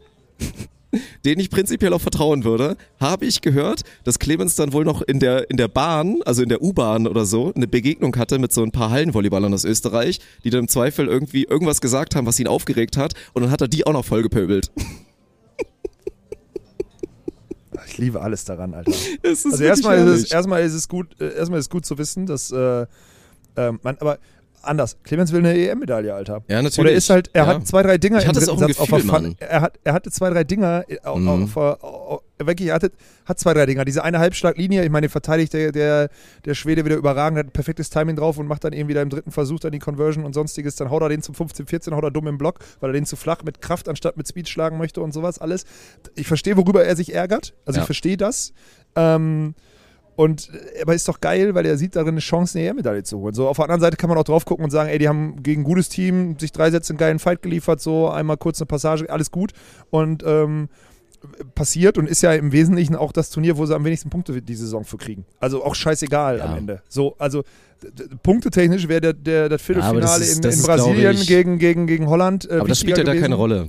denen ich prinzipiell auch vertrauen würde, habe ich gehört, dass Clemens dann wohl noch in der, in der Bahn, also in der U-Bahn oder so, eine Begegnung hatte mit so ein paar Hallenvolleyballern aus Österreich, die dann im Zweifel irgendwie irgendwas gesagt haben, was ihn aufgeregt hat und dann hat er die auch noch vollgepöbelt. Ich liebe alles daran, Alter. Also erstmal ist, es, erstmal ist es gut, äh, erstmal ist es gut zu wissen, dass äh, ähm, man, aber anders. Clemens will eine EM-Medaille, Alter. Ja, natürlich. Und er ist halt, er Ja. hat zwei, drei Dinger Ich hatte es dritten auch im Satz auf Gefühl, der Pfanne. Mann. Er, hat, er hatte zwei, drei Dinger, äh, au- Mhm. auf, au- au- wirklich, er hatte, hat zwei, drei Dinger. Diese eine Halbschlaglinie, ich meine, verteidigt der, der, der Schwede wieder überragend, hat perfektes Timing drauf und macht dann irgendwie da im dritten Versuch dann die Conversion und sonstiges. Dann haut er den zum 15, 14, haut er dumm im Block, weil er den zu flach mit Kraft anstatt mit Speed schlagen möchte und sowas alles. Ich verstehe, worüber er sich ärgert. Also Ja. ich verstehe das. Ähm, und äh, aber ist doch geil, weil er sieht darin eine Chance, eine EM-Medaille zu holen. So, auf der anderen Seite kann man auch drauf gucken und sagen, ey, die haben gegen ein gutes Team sich drei Sätze einen geilen Fight geliefert, so einmal kurz eine Passage, alles gut. Und ähm, passiert und ist ja im Wesentlichen auch das Turnier, wo sie am wenigsten Punkte die Saison für kriegen. Also auch scheißegal Ja. am Ende. So, also punktetechnisch wäre der, der, das Ja, aber das Viertelfinale ist- in, das in ist, Brasilien ich- gegen, gegen, gegen Holland. Äh, Aber das spielt ja da keine. Rolle.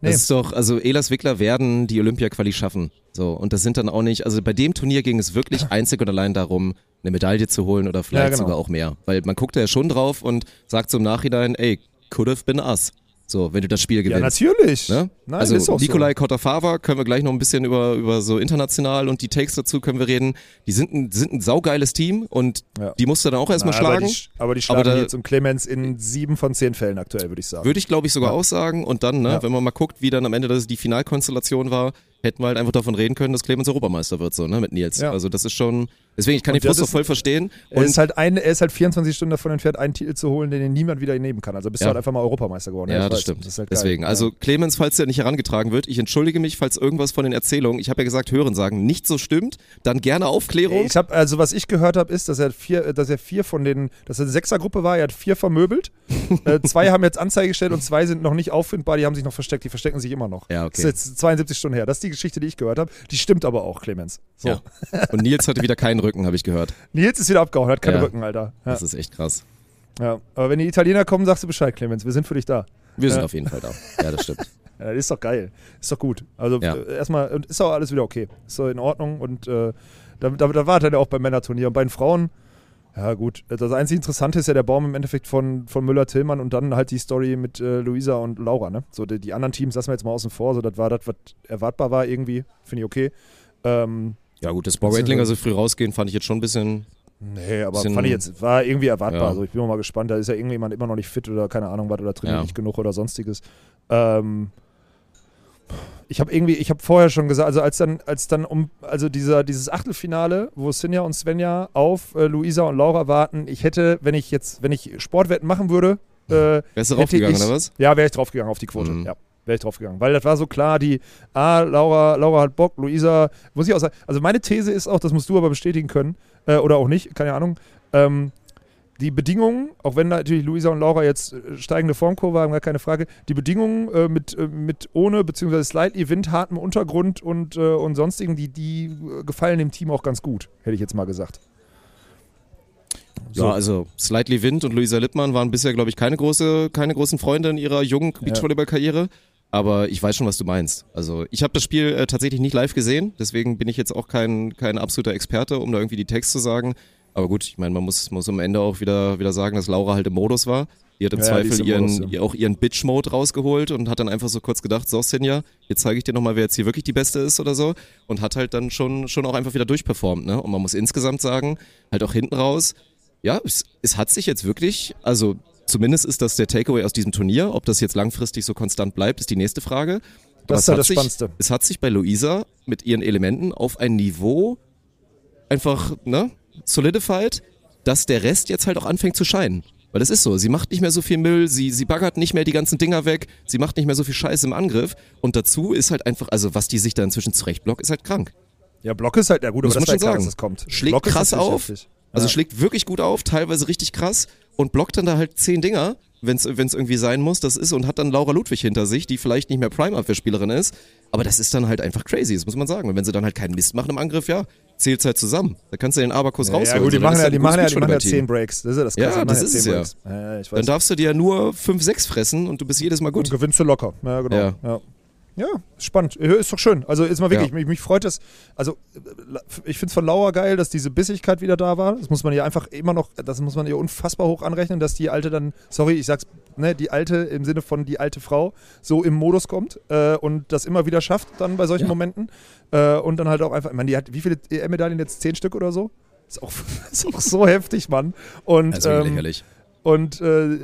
Nee. Das ist doch, also Elas Wickler werden die Olympia-Quali schaffen. So, und das sind dann auch nicht, also bei dem Turnier ging es wirklich einzig und allein darum, eine Medaille zu holen oder vielleicht Ja, genau. sogar auch mehr. Weil man guckt da ja schon drauf und sagt so im Nachhinein, ey, could have been us. So, wenn du das Spiel Ja, gewinnst. natürlich. Ne? Nein, also ist auch Nikolai Kotafava können wir gleich noch ein bisschen über, über so international und die Takes dazu können wir reden. Die sind ein, sind ein saugeiles Team und Ja. die musst du dann auch so. erstmal Na, schlagen. Aber die, aber die schlagen Aber da- jetzt um Clemens in sieben von zehn Fällen aktuell, würde ich sagen. Würde ich, glaube ich, sogar Ja. auch sagen. Und dann, ne, Ja. wenn man mal guckt, wie dann am Ende das die Finalkonstellation war, hätten wir halt einfach davon reden können, dass Clemens Europameister wird, so, ne, mit Nils. Ja. Also das ist schon, deswegen, ich kann Und den Frust das auch voll verstehen. er, ist halt ein, er ist halt 24 Stunden davon entfernt, einen Titel zu holen, den ihn niemand wieder nehmen kann. Also bist Ja. du halt einfach mal Europameister geworden. ja, ich das weiß. stimmt. Das ist halt. Deswegen, Ja. also Clemens, falls der nicht herangetragen wird, ich entschuldige mich, falls irgendwas von den Erzählungen, ich habe ja gesagt, hören sagen, nicht so stimmt, dann gerne Aufklärung. Ich habe also was ich gehört habe, ist, dass er vier, dass er vier von den, dass er eine Sechsergruppe war. Er hat vier vermöbelt. äh, zwei haben jetzt Anzeige gestellt und zwei sind noch nicht auffindbar. Die haben sich noch versteckt. Die verstecken sich immer noch. Ja, Das okay. ist jetzt 72 Stunden her. Das ist die Geschichte, die ich gehört habe. Die stimmt aber auch, Clemens. So. Ja. Und Nils hatte wieder keinen Rücken, habe ich gehört. Nils ist wieder abgehauen, hat keine Ja. Rücken, Alter. Ja. Das ist echt krass. ja. Aber wenn die Italiener kommen, sagst du Bescheid, Clemens. Wir sind für dich da. Wir sind auf jeden Fall da. Ja, das stimmt. Ja, das ist doch geil. Ist doch gut. Also Ja. äh, erstmal, und ist auch alles wieder okay. Ist doch in Ordnung und äh, da, da, da war er ja auch beim Männerturnier. Und bei den Frauen, ja gut, das einzige Interessante ist ja der Baum im Endeffekt von, von Müller-Tillmann und dann halt die Story mit äh, Luisa und Laura. Ne? So die, die anderen Teams lassen wir jetzt mal außen vor. So, das war das, was erwartbar war irgendwie. Finde ich okay. Ähm, Ja gut, das Bob Raitlinger so früh rausgehen, fand ich jetzt schon ein bisschen, nee, aber Bisschen- fand ich jetzt, war irgendwie erwartbar. Ja. Also ich bin mal gespannt. Da ist ja irgendjemand immer noch nicht fit oder keine Ahnung was oder trainiert Ja. nicht genug oder sonstiges. Ähm, ich habe irgendwie, ich habe vorher schon gesagt, also als dann, als dann um, also dieser, dieses Achtelfinale, wo Sinja und Svenja auf äh, Luisa und Laura warten, ich hätte, wenn ich jetzt, wenn ich Sportwetten machen würde, äh, wärst du Hätte raufgegangen ich- oder was? ja, wäre ich draufgegangen auf die Quote. Mhm. Ja, wäre ich draufgegangen. Weil das war so klar, die, ah, Laura, Laura hat Bock, Luisa, muss ich auch sagen, also meine These ist auch, das musst du aber bestätigen können, äh, oder auch nicht, keine Ahnung, ähm, die Bedingungen, auch wenn natürlich Luisa und Laura jetzt äh, steigende Formkurve haben, gar keine Frage, die Bedingungen äh, mit, äh, mit ohne beziehungsweise slightly windhartem Untergrund und, äh, und sonstigen, die, die äh, gefallen dem Team auch ganz gut, hätte ich jetzt mal gesagt. Ja, also Slightly Wind und Luisa Lippmann waren bisher, glaube ich, keine, große, keine großen Freunde in ihrer jungen Beachvolleyball-Karriere. Aber ich weiß schon, was du meinst. Also ich habe das Spiel äh, tatsächlich nicht live gesehen, deswegen bin ich jetzt auch kein, kein absoluter Experte, um da irgendwie die Text zu sagen. Aber gut, ich meine, man muss, muss am Ende auch wieder, wieder sagen, dass Laura halt im Modus war. Die hat im Ja, ja, Zweifel im ihren, Modus, ja. auch ihren Bitch-Mode rausgeholt und hat dann einfach so kurz gedacht, so Sinja, jetzt zeige ich dir nochmal, wer jetzt hier wirklich die Beste ist oder so. Und hat halt dann schon, schon auch einfach wieder durchperformt. Ne? Und man muss insgesamt sagen, halt auch hinten raus, ja, es, es hat sich jetzt wirklich, also zumindest ist das der Takeaway aus diesem Turnier. Ob das jetzt langfristig so konstant bleibt, ist die nächste Frage. Aber Das ist halt hat das sich, Spannendste. Es hat sich bei Luisa mit ihren Elementen auf ein Niveau einfach, ne, solidified, dass der Rest jetzt halt auch anfängt zu scheinen. Weil das ist so, sie macht nicht mehr so viel Müll, sie, sie baggert nicht mehr die ganzen Dinger weg, sie macht nicht mehr so viel Scheiße im Angriff und dazu ist halt einfach, also was die sich da inzwischen zurechtblockt, ist halt krank. Ja, Block ist halt, ja gut, Muss aber man das war schon ja klar, sagen. das kommt. Schlägt Block ist krass auf. heftig. Also Ja. schlägt wirklich gut auf, teilweise richtig krass und blockt dann da halt zehn Dinger, wenn es irgendwie sein muss, das ist und hat dann Laura Ludwig hinter sich, die vielleicht nicht mehr Prime-Abwehrspielerin ist, aber das ist dann halt einfach crazy, das muss man sagen. Und wenn sie dann halt keinen Mist machen im Angriff, ja, zählt halt zusammen. Da kannst du den Abakus Ja, rausholen. ja, gut, die so, machen ja, die machen ja, die machen ja Beachvolleyball-Team. zehn Breaks. Das ist ja das Ja, Krasse. die das ist ja es ja. Ja, ja. Dann darfst du dir nur 5, 6 fressen und du bist jedes Mal gut. Und gewinnst du locker. Ja, genau. Ja. Ja. Ja, spannend. Ja, Ist doch schön. Also jetzt mal wirklich, Ja. mich, mich freut das. Also äh, ich finde es von Lauer geil, dass diese Bissigkeit wieder da war. Das muss man ihr einfach immer noch, das muss man ihr unfassbar hoch anrechnen, dass die alte dann, sorry, ich sag's, ne, die alte im Sinne von die alte Frau so im Modus kommt äh, und das immer wieder schafft dann bei solchen Ja. Momenten. Äh, und dann halt auch einfach, ich meine, die hat wie viele EM-Medaillen jetzt? Zehn Stück oder so? Ist auch, ist auch so heftig, Mann. Und, Also ähm, lächerlich. und äh,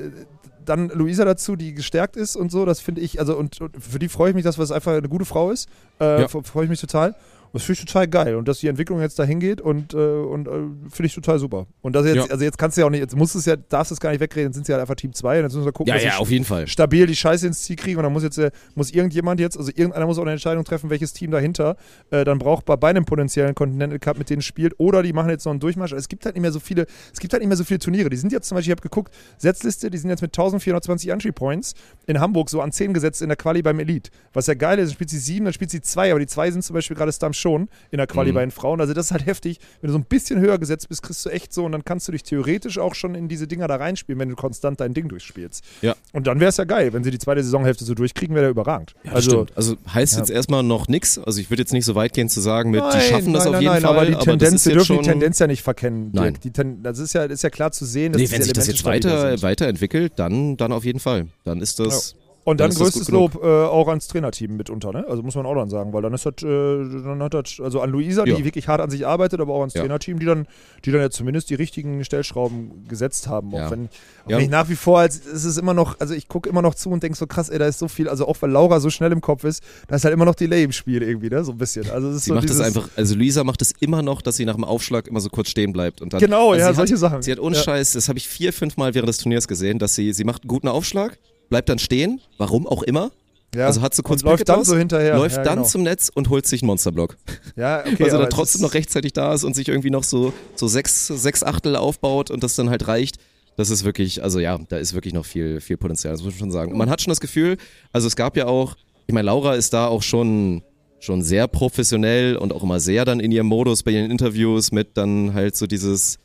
dann Luisa dazu, die gestärkt ist und so, das finde ich, also und, und für die freue ich mich, dass es einfach eine gute Frau ist. Äh, Ja. Freue ich mich total. Das finde ich total geil. Und dass die Entwicklung jetzt dahin geht und, äh, und äh, finde ich total super. Und das jetzt, Ja. also jetzt kannst du ja auch nicht, jetzt musst du es ja, darfst du es gar nicht wegreden, sind sie halt einfach Team 2 und jetzt müssen wir gucken, Ja, dass ja, auf jeden Fall. stabil die Scheiße ins Ziel kriegen und dann muss jetzt äh, muss irgendjemand jetzt, also irgendeiner muss auch eine Entscheidung treffen, welches Team dahinter äh, dann brauchbar bei einem potenziellen Continental Cup mit denen spielt oder die machen jetzt noch einen Durchmarsch. Es gibt halt nicht mehr so viele, es gibt halt nicht mehr so viele Turniere. Die sind jetzt zum Beispiel, ich habe geguckt, Setzliste, die sind jetzt mit 1420 Entry Points in Hamburg so an 10 gesetzt in der Quali beim Elite. Was ja geil ist, dann spielt sie 7, dann spielt sie 2, aber die 2 sind zum Beispiel gerade Stam schon in der Quali Mhm. bei den Frauen. Also das ist halt heftig. Wenn du so ein bisschen höher gesetzt bist, kriegst du echt so und dann kannst du dich theoretisch auch schon in diese Dinger da reinspielen, wenn du konstant dein Ding durchspielst. Ja. Und dann wäre es ja geil, wenn sie die zweite Saisonhälfte so durchkriegen, wäre der überragend. Ja, also stimmt. also heißt ja. jetzt erstmal noch nichts. Also ich würde jetzt nicht so weit gehen zu sagen, mit, Nein, die schaffen das nein, auf jeden nein, Fall. aber die das Tendenz, wir dürfen die Tendenz ja nicht verkennen. Nein. Dirk. Die Ten, das ist ja, ist ja klar zu sehen, dass Nee, wenn sich das jetzt weiter, weiterentwickelt, dann, dann auf jeden Fall. Dann ist das. Und dann dann größtes Lob äh, auch ans Trainerteam mitunter, ne? Also muss man auch dann sagen, weil dann ist das, äh, dann hat das, also an Luisa, Ja. die wirklich hart an sich arbeitet, aber auch ans Ja. Trainerteam, die dann, die dann ja zumindest die richtigen Stellschrauben gesetzt haben. Auch Ja. wenn, auch wenn ich nach wie vor, als, es ist immer noch, also ich gucke immer noch zu und denke so krass, ey, da ist so viel, also auch weil Laura so schnell im Kopf ist, da ist halt immer noch Delay im Spiel irgendwie, ne? So ein bisschen. Also es ist Sie so macht dieses, das einfach, also Luisa macht es immer noch, dass sie nach dem Aufschlag immer so kurz stehen bleibt. Und dann, Genau, also ja, solche hat, Sachen. Sie hat ohne Ja. Scheiß, das habe ich vier, fünf Mal während des Turniers gesehen, dass sie, sie macht einen guten Aufschlag, bleibt dann stehen, warum auch immer. Ja. Also hat sie kurz läuft dann so hinterher. läuft ja, dann genau. zum Netz und holt sich einen Monsterblock. Ja, okay. dann es trotzdem noch rechtzeitig da ist und sich irgendwie noch so, so sechs, sechs Achtel aufbaut und das dann halt reicht. Das ist wirklich, also ja, da ist wirklich noch viel, viel Potenzial, das muss man schon sagen. Und man hat schon das Gefühl, also es gab ja auch, ich meine, Laura ist da auch schon, schon sehr professionell und auch immer sehr dann in ihrem Modus bei ihren Interviews mit dann halt so dieses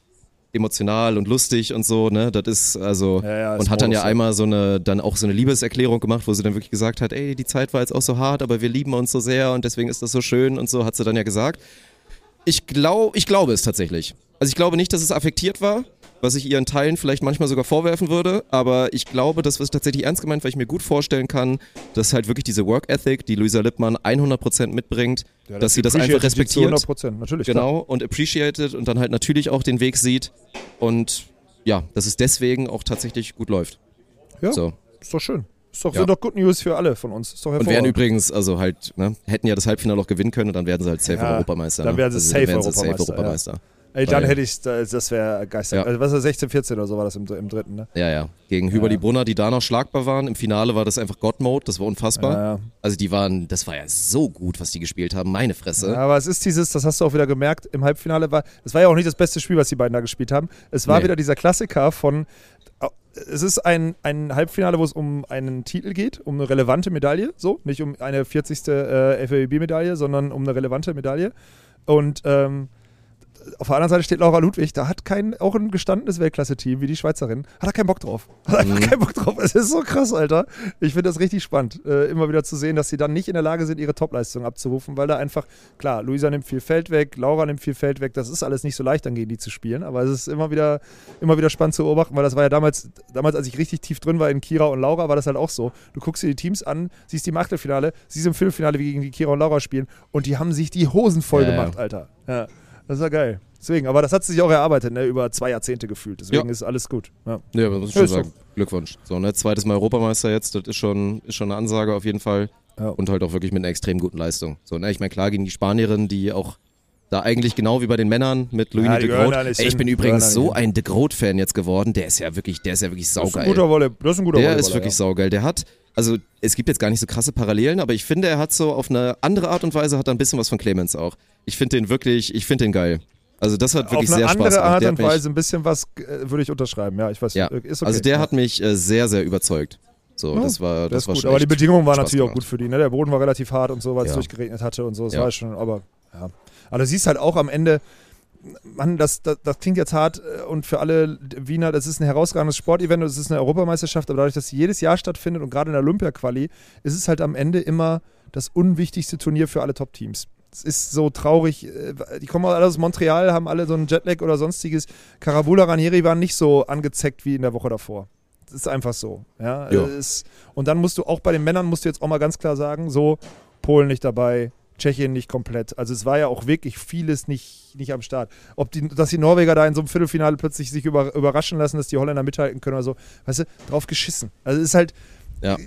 emotional und lustig und so, ne, das ist also Ja, ja, und hat dann ja ja. einmal so eine dann auch so eine Liebeserklärung gemacht, wo sie dann wirklich gesagt hat, ey, die Zeit war jetzt auch so hart, aber wir lieben uns so sehr und deswegen ist das so schön und so hat sie dann ja gesagt. Ich glaube, ich glaube es tatsächlich. Also ich glaube nicht, dass es affektiert war, was ich ihren Teilen vielleicht manchmal sogar vorwerfen würde, aber ich glaube, das ist tatsächlich ernst gemeint, weil ich mir gut vorstellen kann, dass halt wirklich diese Work Ethic, die Luisa Lippmann 100% mitbringt, Ja, dass sie das einfach respektiert. 100 Prozent, natürlich. klar. Genau, und appreciated und dann halt natürlich auch den Weg sieht und ja, dass es deswegen auch tatsächlich gut läuft. Ja. So. Ist doch schön. Ist doch, Ja. sind doch Good News für alle von uns. Ist doch Und wären übrigens, also halt, ne, hätten ja das Halbfinale auch gewinnen können und dann werden sie halt safe Ja, Europameister. dann ne? wären sie also, safe dann wären sie Europameister, safe Europameister. Ey, dann hätte ich, das wäre geistern. Ja. Also was das, 16, 14 oder so war das im, im dritten, ne? Ja, ja. Gegen Hüberli Brunner, die da noch schlagbar waren. Im Finale war das einfach God-Mode, das war unfassbar. Ja, ja. Also die waren, das war ja so gut, was die gespielt haben, meine Fresse. Ja, aber es ist dieses, das hast du auch wieder gemerkt, im Halbfinale war, es war ja auch nicht das beste Spiel, was die beiden da gespielt haben. Es war Nee. wieder dieser Klassiker von, es ist ein, ein Halbfinale, wo es um einen Titel geht, um eine relevante Medaille, so, nicht um eine 40. Äh, FAWB-Medaille, sondern um eine relevante Medaille. Und ähm, auf der anderen Seite steht Laura Ludwig, da hat kein, auch ein gestandenes Weltklasse-Team wie die Schweizerin, hat er keinen Bock drauf. Hat einfach keinen Bock drauf. Es ist so krass, Alter. Ich finde das richtig spannend, äh, immer wieder zu sehen, dass sie dann nicht in der Lage sind, ihre Topleistung abzurufen, weil da einfach, klar, Luisa nimmt viel Feld weg, Laura nimmt viel Feld weg, das ist alles nicht so leicht, dann gegen die zu spielen, aber es ist immer wieder, immer wieder spannend zu beobachten, weil das war ja damals, damals, als ich richtig tief drin war in Kira und Laura, war das halt auch so. Du guckst dir die Teams an, siehst die im Achtelfinale, siehst im Viertelfinale, wie gegen die Kira und Laura spielen und die haben sich die Hosen voll Ja, ja. gemacht, Alter. Ja. Das war geil. Deswegen, aber das hat sich auch erarbeitet, ne? über zwei Jahrzehnte gefühlt. Deswegen Ja. ist alles gut. Ja. Ja, muss ich Ja, schon ist sagen. Glückwunsch. So, ne, zweites Mal Europameister jetzt, das ist schon, ist schon eine Ansage auf jeden Fall. Ja. Und halt auch wirklich mit einer extrem guten Leistung. So, ne, ich meine, klar gegen die Spanierin, die auch da eigentlich genau wie bei den Männern mit Louis Ja, de Groot. Ey, ich hin. bin übrigens so ein de Groot-Fan jetzt geworden. Der ist ja wirklich, der ist ja wirklich Das ist ein saugeil. guter das ist ein guter Der ist wirklich ja. saugeil. Der hat, also es gibt jetzt gar nicht so krasse Parallelen, aber ich finde, er hat so auf eine andere Art und Weise hat er ein bisschen was von Clemens auch. Ich finde den wirklich, ich finde den geil. Also das hat wirklich Auf eine sehr andere Spaß gemacht. Art Der und hat mich- Weise ein bisschen was äh, würde ich unterschreiben. Ja, ich weiß. Ja, äh, ist okay. also der hat mich äh, sehr, sehr überzeugt. So, Ja, das war, Das, das, war gut. schon Aber die Bedingungen waren Spaß natürlich auch gemacht. gut für die. Ne? Der Boden war relativ hart und so, weil es Ja. durchgeregnet hatte und so. Das Ja. war schon, aber ja. Aber du siehst halt auch am Ende, Mann, das, das, das klingt jetzt hart und für alle Wiener, das ist ein herausragendes Sportevent und es ist eine Europameisterschaft, aber dadurch, dass sie jedes Jahr stattfindet und gerade in der Olympia-Quali, ist es halt am Ende immer das unwichtigste Turnier für alle Top-Teams. Es ist so traurig, äh, die kommen alle aus Montreal, haben alle so einen Jetlag oder sonstiges. Karabula Ranieri waren nicht so angezeckt wie in der Woche davor. Das ist einfach so. Ja? Ja. Es, und dann musst du auch bei den Männern, musst du jetzt auch mal ganz klar sagen, so, Polen nicht dabei, Tschechien nicht komplett. Also es war ja auch wirklich vieles nicht, nicht am Start. Ob die, dass die Norweger da in so einem Viertelfinale plötzlich sich über, überraschen lassen, dass die Holländer mithalten können oder so, weißt du, drauf geschissen. Also es ist halt, Ja.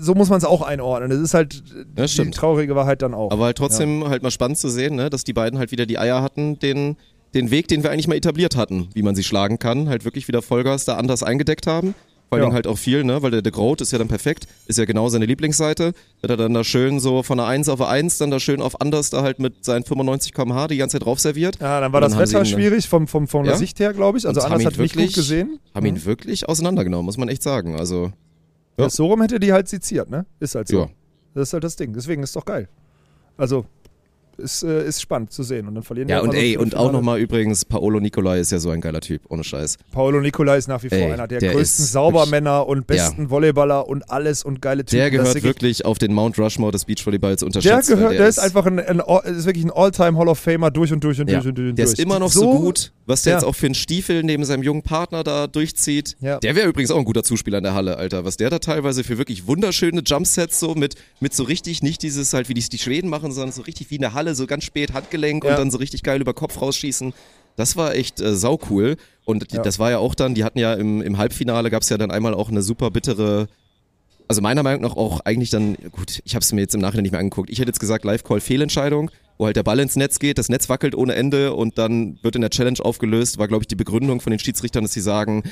so muss man es auch einordnen. Das ist halt Das die traurige Wahrheit dann auch. Aber halt trotzdem halt mal spannend zu sehen, ne, dass die beiden halt wieder die Eier hatten, den, den Weg, den wir eigentlich mal etabliert hatten, wie man sie schlagen kann, halt wirklich wieder Vollgas da anders eingedeckt haben. Vor allen Ja. Halt auch viel, ne, weil der De Groot ist ja dann perfekt, ist ja genau seine Lieblingsseite. Wird er dann da schön so von einer 1 auf eine 1, dann da schön auf anders da halt mit seinen 95 km/h die ganze Zeit drauf serviert. ja, dann war Und das Wetter dann- schwierig vom, vom, von der Ja. Sicht her, glaube ich. Also Und anders hat nicht gut wirklich- gesehen. Haben ihn wirklich auseinandergenommen, muss man echt sagen. Also, Ja. Ja. So rum hätte die halt seziert, ne? Ist halt so. ja. Das ist halt das Ding. Deswegen ist doch geil. Also, ist, äh, ist spannend zu sehen. Und dann verlieren Ja, halt und so ey, und auch nochmal übrigens, Paolo Nicolai ist ja so ein geiler Typ, ohne Scheiß. Paolo Nicolai ist nach wie vor Ey, einer der, der größten ist Saubermänner und besten Volleyballer und alles und geile Typen. Der ist gehört wirklich auf den Mount Rushmore des Beachvolleyballs Der unterschätzt. weil gehört, der, ist einfach ein, ein, ist wirklich ein All-Time Hall of Famer durch und durch und ja, durch und durch. der durch. ist immer noch so, gut, was der Ja. jetzt auch für einen Stiefel neben seinem jungen Partner da durchzieht. Ja. Der wäre übrigens auch ein guter Zuspieler in der Halle, Alter. Was der da teilweise für wirklich wunderschöne Jumpsets so mit, mit so richtig, nicht dieses halt, wie die, die Schweden machen, sondern so richtig wie in der Halle, so ganz spät Handgelenk Ja. und dann so richtig geil über Kopf rausschießen. Das war echt äh, saucool. Und die, Ja. das war ja auch dann, die hatten ja im, im Halbfinale, gab es ja dann einmal auch eine super bittere also meiner Meinung nach auch eigentlich dann, gut, ich habe es mir jetzt im Nachhinein nicht mehr angeguckt. Ich hätte jetzt gesagt, Live-Call Fehlentscheidung, wo halt der Ball ins Netz geht, das Netz wackelt ohne Ende und dann wird in der Challenge aufgelöst, war glaube ich die Begründung von den Schiedsrichtern, dass sie sagen,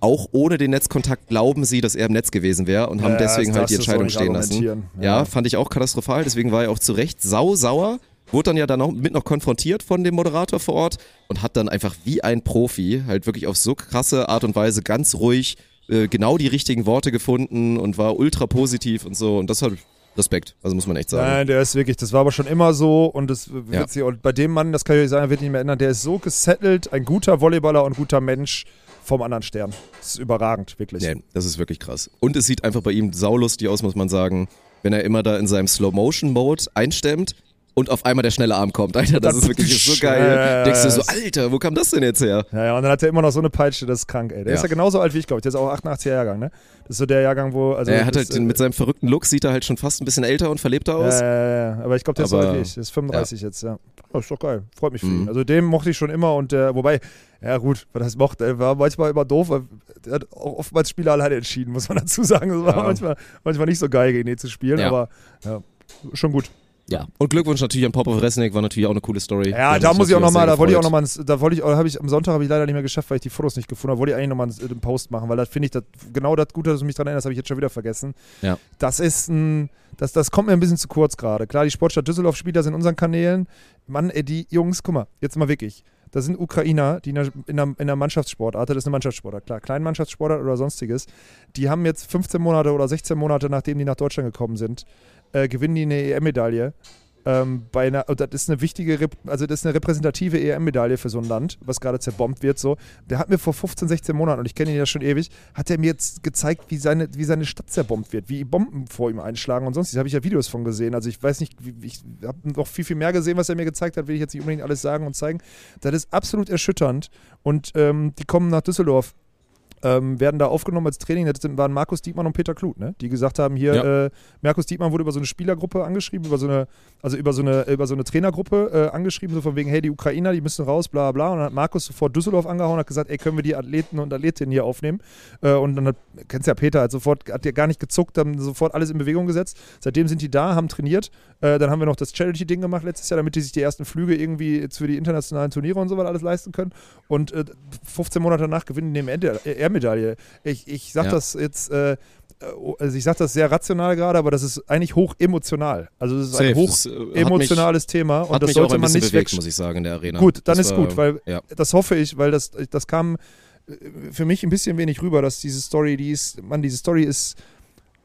auch ohne den Netzkontakt glauben sie, dass er im Netz gewesen wäre und haben Ja, deswegen halt die Entscheidung stehen lassen. Ja. Ja. fand ich auch katastrophal, deswegen war er auch zu Recht sau sauer. Wurde dann ja dann auch mit noch konfrontiert von dem Moderator vor Ort und hat dann einfach wie ein Profi halt wirklich auf so krasse Art und Weise ganz ruhig äh, genau die richtigen Worte gefunden und war ultra positiv und so und das hat Respekt, also muss man echt sagen. Nein, der ist wirklich, das war aber schon immer so und das wird Ja. sich, und bei dem Mann, das kann ich euch sagen, wird nicht mehr ändern, der ist so gesettelt, ein guter Volleyballer und guter Mensch vom anderen Stern. Das ist überragend, wirklich. Nee, das ist wirklich krass. Und es sieht einfach bei ihm saulustig aus, muss man sagen, wenn er immer da in seinem Slow-Motion-Mode einstemmt und auf einmal der schnelle Arm kommt. Alter, das ist wirklich so geil. Denkst du so, Alter, wo kam das denn jetzt her? Ja, ja, und dann hat er immer noch so eine Peitsche, das ist krank, ey. Der Ja. ist ja genauso alt wie ich, glaube ich. Der ist auch 88er Jahrgang, ne? Das ist so der Jahrgang, wo. Also er hat halt den, mit seinem verrückten Look, sieht er halt schon fast ein bisschen älter und verlebter aus. Ja, ja, ja, aber ich glaube, der ist so Aber- alt wie ich. Der ist 35 jetzt, ja. Oh, ist doch geil. Freut mich für Mhm. ihn. Also den mochte ich schon immer und der, wobei, ja gut, was das mochte, er war manchmal immer doof, weil er hat auch oftmals Spiele alleine entschieden, muss man dazu sagen. Das war manchmal, manchmal nicht so geil, gegen ihn zu spielen, aber ja, schon gut. Ja. Und Glückwunsch natürlich an Popov Resnick, war natürlich auch eine coole Story. Ja, da muss ich auch nochmal, da wollte ich auch nochmal, da wollte ich, habe ich am Sonntag habe ich leider nicht mehr geschafft, weil ich die Fotos nicht gefunden habe. Wollte ich eigentlich nochmal einen Post machen, weil das finde ich das, genau das Gute, dass du mich daran erinnerst, habe ich jetzt schon wieder vergessen. Ja. Das ist ein, das, das kommt mir ein bisschen zu kurz gerade. Klar, die Sportstadt Düsseldorf spielt das in unseren Kanälen. Mann, ey, die Jungs, guck mal, jetzt mal wirklich. Das sind Ukrainer, die in der, in der, in der Mannschaftssportart, das ist eine Mannschaftssportart, klar, Kleinmannschaftssportart oder sonstiges, die haben jetzt 15 Monate oder 16 Monate, nachdem die nach Deutschland gekommen sind, äh, gewinnen die eine EM-Medaille. Ähm, bei einer, das ist eine wichtige, also das ist eine repräsentative EM-Medaille für so ein Land, was gerade zerbombt wird. So. Der hat mir vor 15, 16 Monaten, und ich kenne ihn ja schon ewig, hat er mir jetzt gezeigt, wie seine, wie seine Stadt zerbombt wird, wie Bomben vor ihm einschlagen und sonst. Da habe ich ja Videos von gesehen. Also ich weiß nicht, ich habe noch viel, viel mehr gesehen, was er mir gezeigt hat, will ich jetzt nicht unbedingt alles sagen und zeigen. Das ist absolut erschütternd. Und ähm, die kommen nach Düsseldorf ähm, werden da aufgenommen als Training. Das waren Markus Diekmann und Peter Kluth, ne? die gesagt haben, hier, Ja. äh, Markus Diekmann wurde über so eine Spielergruppe angeschrieben, über so eine, also über so eine, über so eine Trainergruppe äh, angeschrieben, so von wegen, hey, die Ukrainer, die müssen raus, bla bla. Und dann hat Markus sofort Düsseldorf angehauen und hat gesagt, ey, können wir die Athleten und Athletinnen hier aufnehmen? Äh, und dann hat, kennst ja Peter, hat sofort, hat ja gar nicht gezuckt, haben sofort alles in Bewegung gesetzt. Seitdem sind die da, haben trainiert. Äh, dann haben wir noch das Charity-Ding gemacht letztes Jahr, damit die sich die ersten Flüge irgendwie jetzt für die internationalen Turniere und so weiter alles leisten können. Und äh, 15 Monate danach gewinnen die eine EM-Medaille. Ich, ich sag Ja. das jetzt, äh, also ich sag das sehr rational gerade, aber das ist eigentlich hoch emotional. Also das ist ein Safe. hoch Das, äh, emotionales Thema und das mich sollte ein man nicht bewegt, weg. muss ich sagen, in der Arena. Gut, dann Das ist war- gut, weil ja. das hoffe ich, weil das, das kam äh, für mich ein bisschen wenig rüber, dass diese Story, die ist, man, diese Story ist,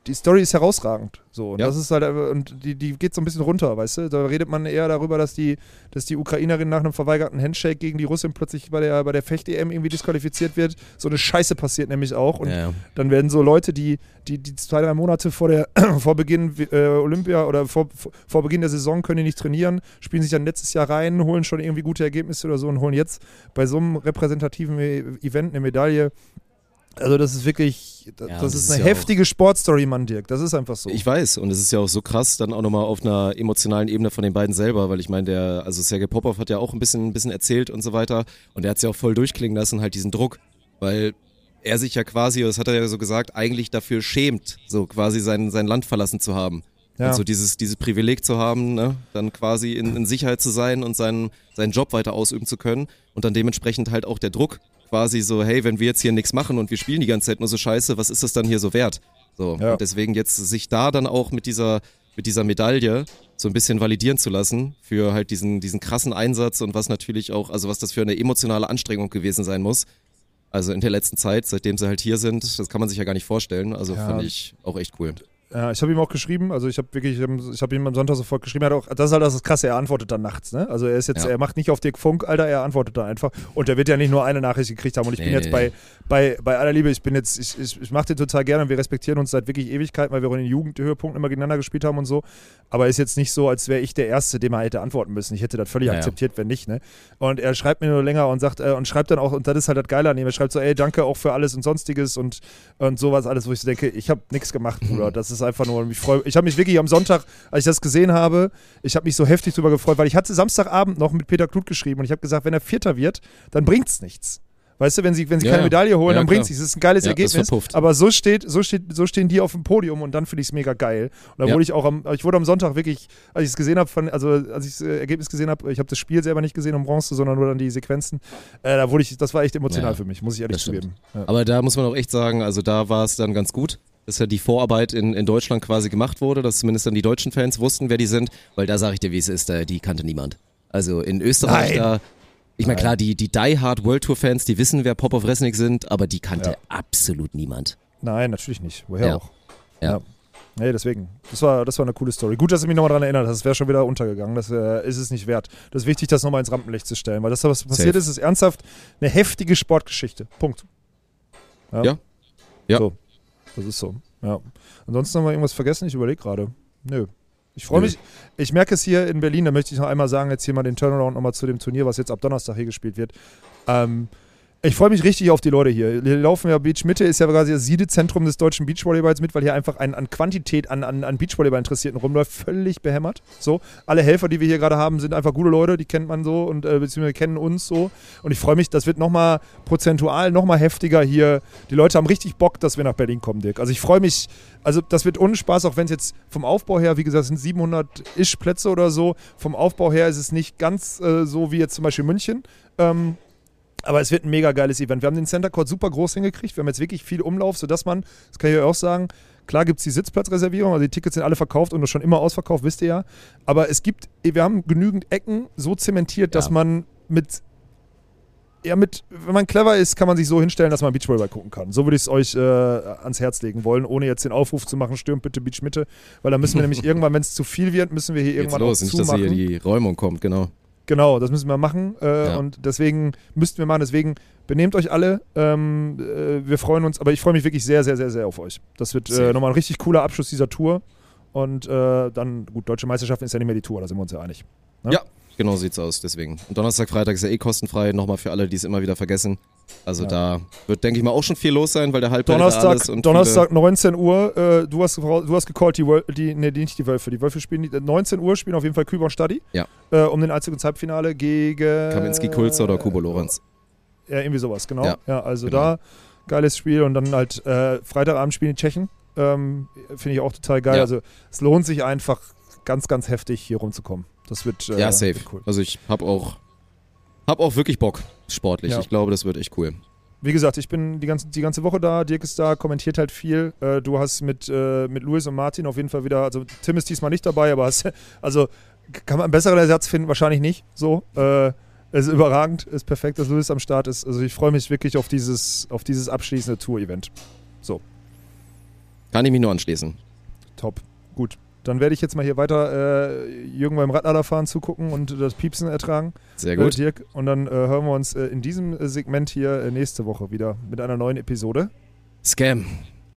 die Story ist herausragend. So, und Ja. das ist halt, äh, und die, die geht so ein bisschen runter, weißt du? Da redet man eher darüber, dass die, dass die Ukrainerin nach einem verweigerten Handshake gegen die Russin plötzlich bei der, bei der Fecht-EM irgendwie disqualifiziert wird. So eine Scheiße passiert nämlich auch. Und Ja, dann werden so Leute, die, die, die zwei, drei Monate vor, der, vor Beginn äh, Olympia oder vor, vor- vor Beginn der Saison können die nicht trainieren, spielen sich dann letztes Jahr rein, holen schon irgendwie gute Ergebnisse oder so und holen jetzt bei so einem repräsentativen E- Event eine Medaille. Also das ist wirklich, das, Ja, das ist ist eine ja heftige Sportstory, Mann, Dirk. Das ist einfach so. Ich weiß, und es ist ja auch so krass, dann auch nochmal auf einer emotionalen Ebene von den beiden selber, weil ich meine, der, also Sergei Popov hat ja auch ein bisschen, ein bisschen erzählt und so weiter, und er hat es ja auch voll durchklingen lassen, halt diesen Druck, weil er sich ja quasi, das hat er ja so gesagt, eigentlich dafür schämt, so quasi sein, sein Land verlassen zu haben. Ja. Und so dieses, dieses Privileg zu haben, ne, dann quasi in, in Sicherheit zu sein und seinen, seinen Job weiter ausüben zu können und dann dementsprechend halt auch der Druck, quasi so, hey, wenn wir jetzt hier nichts machen und wir spielen die ganze Zeit nur so scheiße, was ist das dann hier so wert? So, Ja. und deswegen jetzt sich da dann auch mit dieser, mit dieser Medaille so ein bisschen validieren zu lassen für halt diesen, diesen krassen Einsatz und was natürlich auch, also was das für eine emotionale Anstrengung gewesen sein muss. Also in der letzten Zeit, seitdem sie halt hier sind, das kann man sich ja gar nicht vorstellen. Also Ja. fand ich auch echt cool. Ja, ich habe ihm auch geschrieben, also ich habe wirklich, ich habe ihm am Sonntag sofort geschrieben, er hat auch, das ist halt das Krasse, er antwortet dann nachts, ne? Also er ist jetzt, Ja. er macht nicht auf Dick Funk, Alter, er antwortet dann einfach. Und er wird ja nicht nur eine Nachricht gekriegt haben. Und ich bin Nee, jetzt nee, bei, bei, bei aller Liebe, ich bin jetzt, ich, ich, ich mache den total gerne und wir respektieren uns seit wirklich Ewigkeiten, weil wir auch in den Jugendhöhepunkten immer gegeneinander gespielt haben und so. Aber ist jetzt nicht so, als wäre ich der Erste, dem er hätte antworten müssen. Ich hätte das völlig Ja, akzeptiert, wenn nicht, ne? Und er schreibt mir nur länger und sagt, äh, und schreibt dann auch, und das ist halt das Geile an ihm, er schreibt so, ey, danke auch für alles und sonstiges und, und sowas alles, wo ich so denke, ich habe nichts gemacht. Bruder. Das ist einfach nur, ich freue ich habe mich wirklich am Sonntag, als ich das gesehen habe, ich habe mich so heftig drüber gefreut, weil ich hatte Samstagabend noch mit Peter Kluth geschrieben und ich habe gesagt, wenn er Vierter wird, dann bringt's nichts. Weißt du, wenn sie, wenn sie Ja, keine. Medaille holen, Ja, dann klar. bringt's nichts. Das ist ein geiles Ja, Ergebnis. Aber so steht, so steht, so stehen die auf dem Podium und dann finde ich es mega geil. Und da wurde ich auch am, ich wurde am Sonntag wirklich, als ich es gesehen habe, also als ich das äh, Ergebnis gesehen habe, ich habe das Spiel selber nicht gesehen um Bronze, sondern nur dann die Sequenzen. Äh, da wurde ich, das war echt emotional für mich, muss ich ehrlich zugeben. Aber da muss man auch echt sagen, also da war es dann ganz gut, dass ja die Vorarbeit in, in Deutschland quasi gemacht wurde, dass zumindest dann die deutschen Fans wussten, wer die sind, weil da sage ich dir, wie es ist, da, die kannte niemand. Also in Österreich Nein. da, ich meine klar, die, die Die Hard World Tour Fans, die wissen, wer Pop of Resnick sind, aber die kannte Ja. absolut niemand. Nein, natürlich nicht. Woher Ja. auch? Ja. Nee, deswegen. Das war, das war eine coole Story. Gut, dass du mich nochmal daran erinnert hast. Das wäre schon wieder untergegangen. Das äh, ist es nicht wert. Das ist wichtig, das nochmal ins Rampenlicht zu stellen, weil das, was passiert Safe. ist, ist ernsthaft eine heftige Sportgeschichte. Punkt. Ja. Ja. So. Das ist so. Ja. Ansonsten haben wir irgendwas vergessen. Ich überlege gerade. Nö. Ich freue mich. Ich merke es hier in Berlin, da möchte ich noch einmal sagen, jetzt hier mal den Turnaround nochmal zu dem Turnier, was jetzt ab Donnerstag hier gespielt wird. Ähm, ich freue mich richtig auf die Leute hier. Hier laufen ja Beach Mitte, ist ja quasi das Siedezentrum des deutschen Beachvolleyballs mit, weil hier einfach ein, an Quantität an, an, an Beachvolleyball-Interessierten rumläuft, völlig behämmert. So, alle Helfer, die wir hier gerade haben, sind einfach gute Leute, die kennt man so und äh, beziehungsweise kennen uns so. Und ich freue mich, das wird nochmal prozentual nochmal heftiger hier. Die Leute haben richtig Bock, dass wir nach Berlin kommen, Dirk. Also ich freue mich, also das wird ohne Spaß, auch wenn es jetzt vom Aufbau her, wie gesagt, es sind 700-ish Plätze oder so. Vom Aufbau her ist es nicht ganz äh, so wie jetzt zum Beispiel München. Ähm, aber es wird ein mega geiles Event. Wir haben den Center Court super groß hingekriegt. Wir haben jetzt wirklich viel Umlauf, sodass man, das kann ich euch auch sagen, klar gibt es die Sitzplatzreservierung, also die Tickets sind alle verkauft und schon immer ausverkauft, wisst ihr ja. Aber es gibt, wir haben genügend Ecken so zementiert, dass Ja. man mit, ja, mit, wenn man clever ist, kann man sich so hinstellen, dass man Beachvolleyball gucken kann. So würde ich es euch äh, ans Herz legen wollen, ohne jetzt den Aufruf zu machen, stürmt bitte Beach Mitte, weil dann müssen wir nämlich irgendwann, wenn es zu viel wird, müssen wir hier Jetzt irgendwann los, auch nicht, dass zumachen. hier die Räumung kommt, genau. Genau, das müssen wir machen äh, Ja. und deswegen müssten wir machen. Deswegen benehmt euch alle. Ähm, äh, wir freuen uns, aber ich freue mich wirklich sehr, sehr, sehr, sehr auf euch. Das wird äh, nochmal ein richtig cooler Abschluss dieser Tour. Und äh, dann, gut, Deutsche Meisterschaften ist ja nicht mehr die Tour, da sind wir uns ja einig. Ne? Ja, genau sieht's aus, deswegen. Und Donnerstag, Freitag ist ja eh kostenfrei, nochmal für alle, die es immer wieder vergessen. Also Ja. da wird, denke ich mal, auch schon viel los sein, weil der Halbzeit alles Donnerstag, und Donnerstag 19 Uhr, äh, du, hast, du hast gecallt, die, die, nee, nicht die Wölfe, die Wölfe spielen, die, äh, 19 Uhr spielen auf jeden Fall Küber und Stadi. Ja. Äh, um den Einzug ins Halbfinale gegen... Kaminski, Kulzer oder Kubo Lorenz. Ja, irgendwie sowas, genau. Ja, Ja, also genau. da geiles Spiel und dann halt äh, Freitagabend spielen die Tschechen. Ähm, Finde ich auch total geil. Ja. Also es lohnt sich einfach ganz, ganz heftig hier rumzukommen. Das wird, äh, Ja, safe. wird cool. Also ich hab auch, hab auch wirklich Bock, sportlich. Ja. Ich glaube, das wird echt cool. Wie gesagt, ich bin die ganze, die ganze Woche da, Dirk ist da, kommentiert halt viel. Äh, du hast mit, äh, mit Luis und Martin auf jeden Fall wieder, also Tim ist diesmal nicht dabei, aber hast, also kann man einen besseren Ersatz finden? Wahrscheinlich nicht. So. Äh, es ist überragend, ist perfekt, dass Luis am Start ist. Also ich freue mich wirklich auf dieses, auf dieses abschließende Tour-Event. Kann ich mich nur anschließen. Top. Dann werde ich jetzt mal hier weiter äh, Jürgen beim Radladerfahren zugucken und das Piepsen ertragen. Sehr Äh, gut. Dirk. Und dann äh, hören wir uns äh, in diesem äh, Segment hier äh, nächste Woche wieder mit einer neuen Episode. Scam.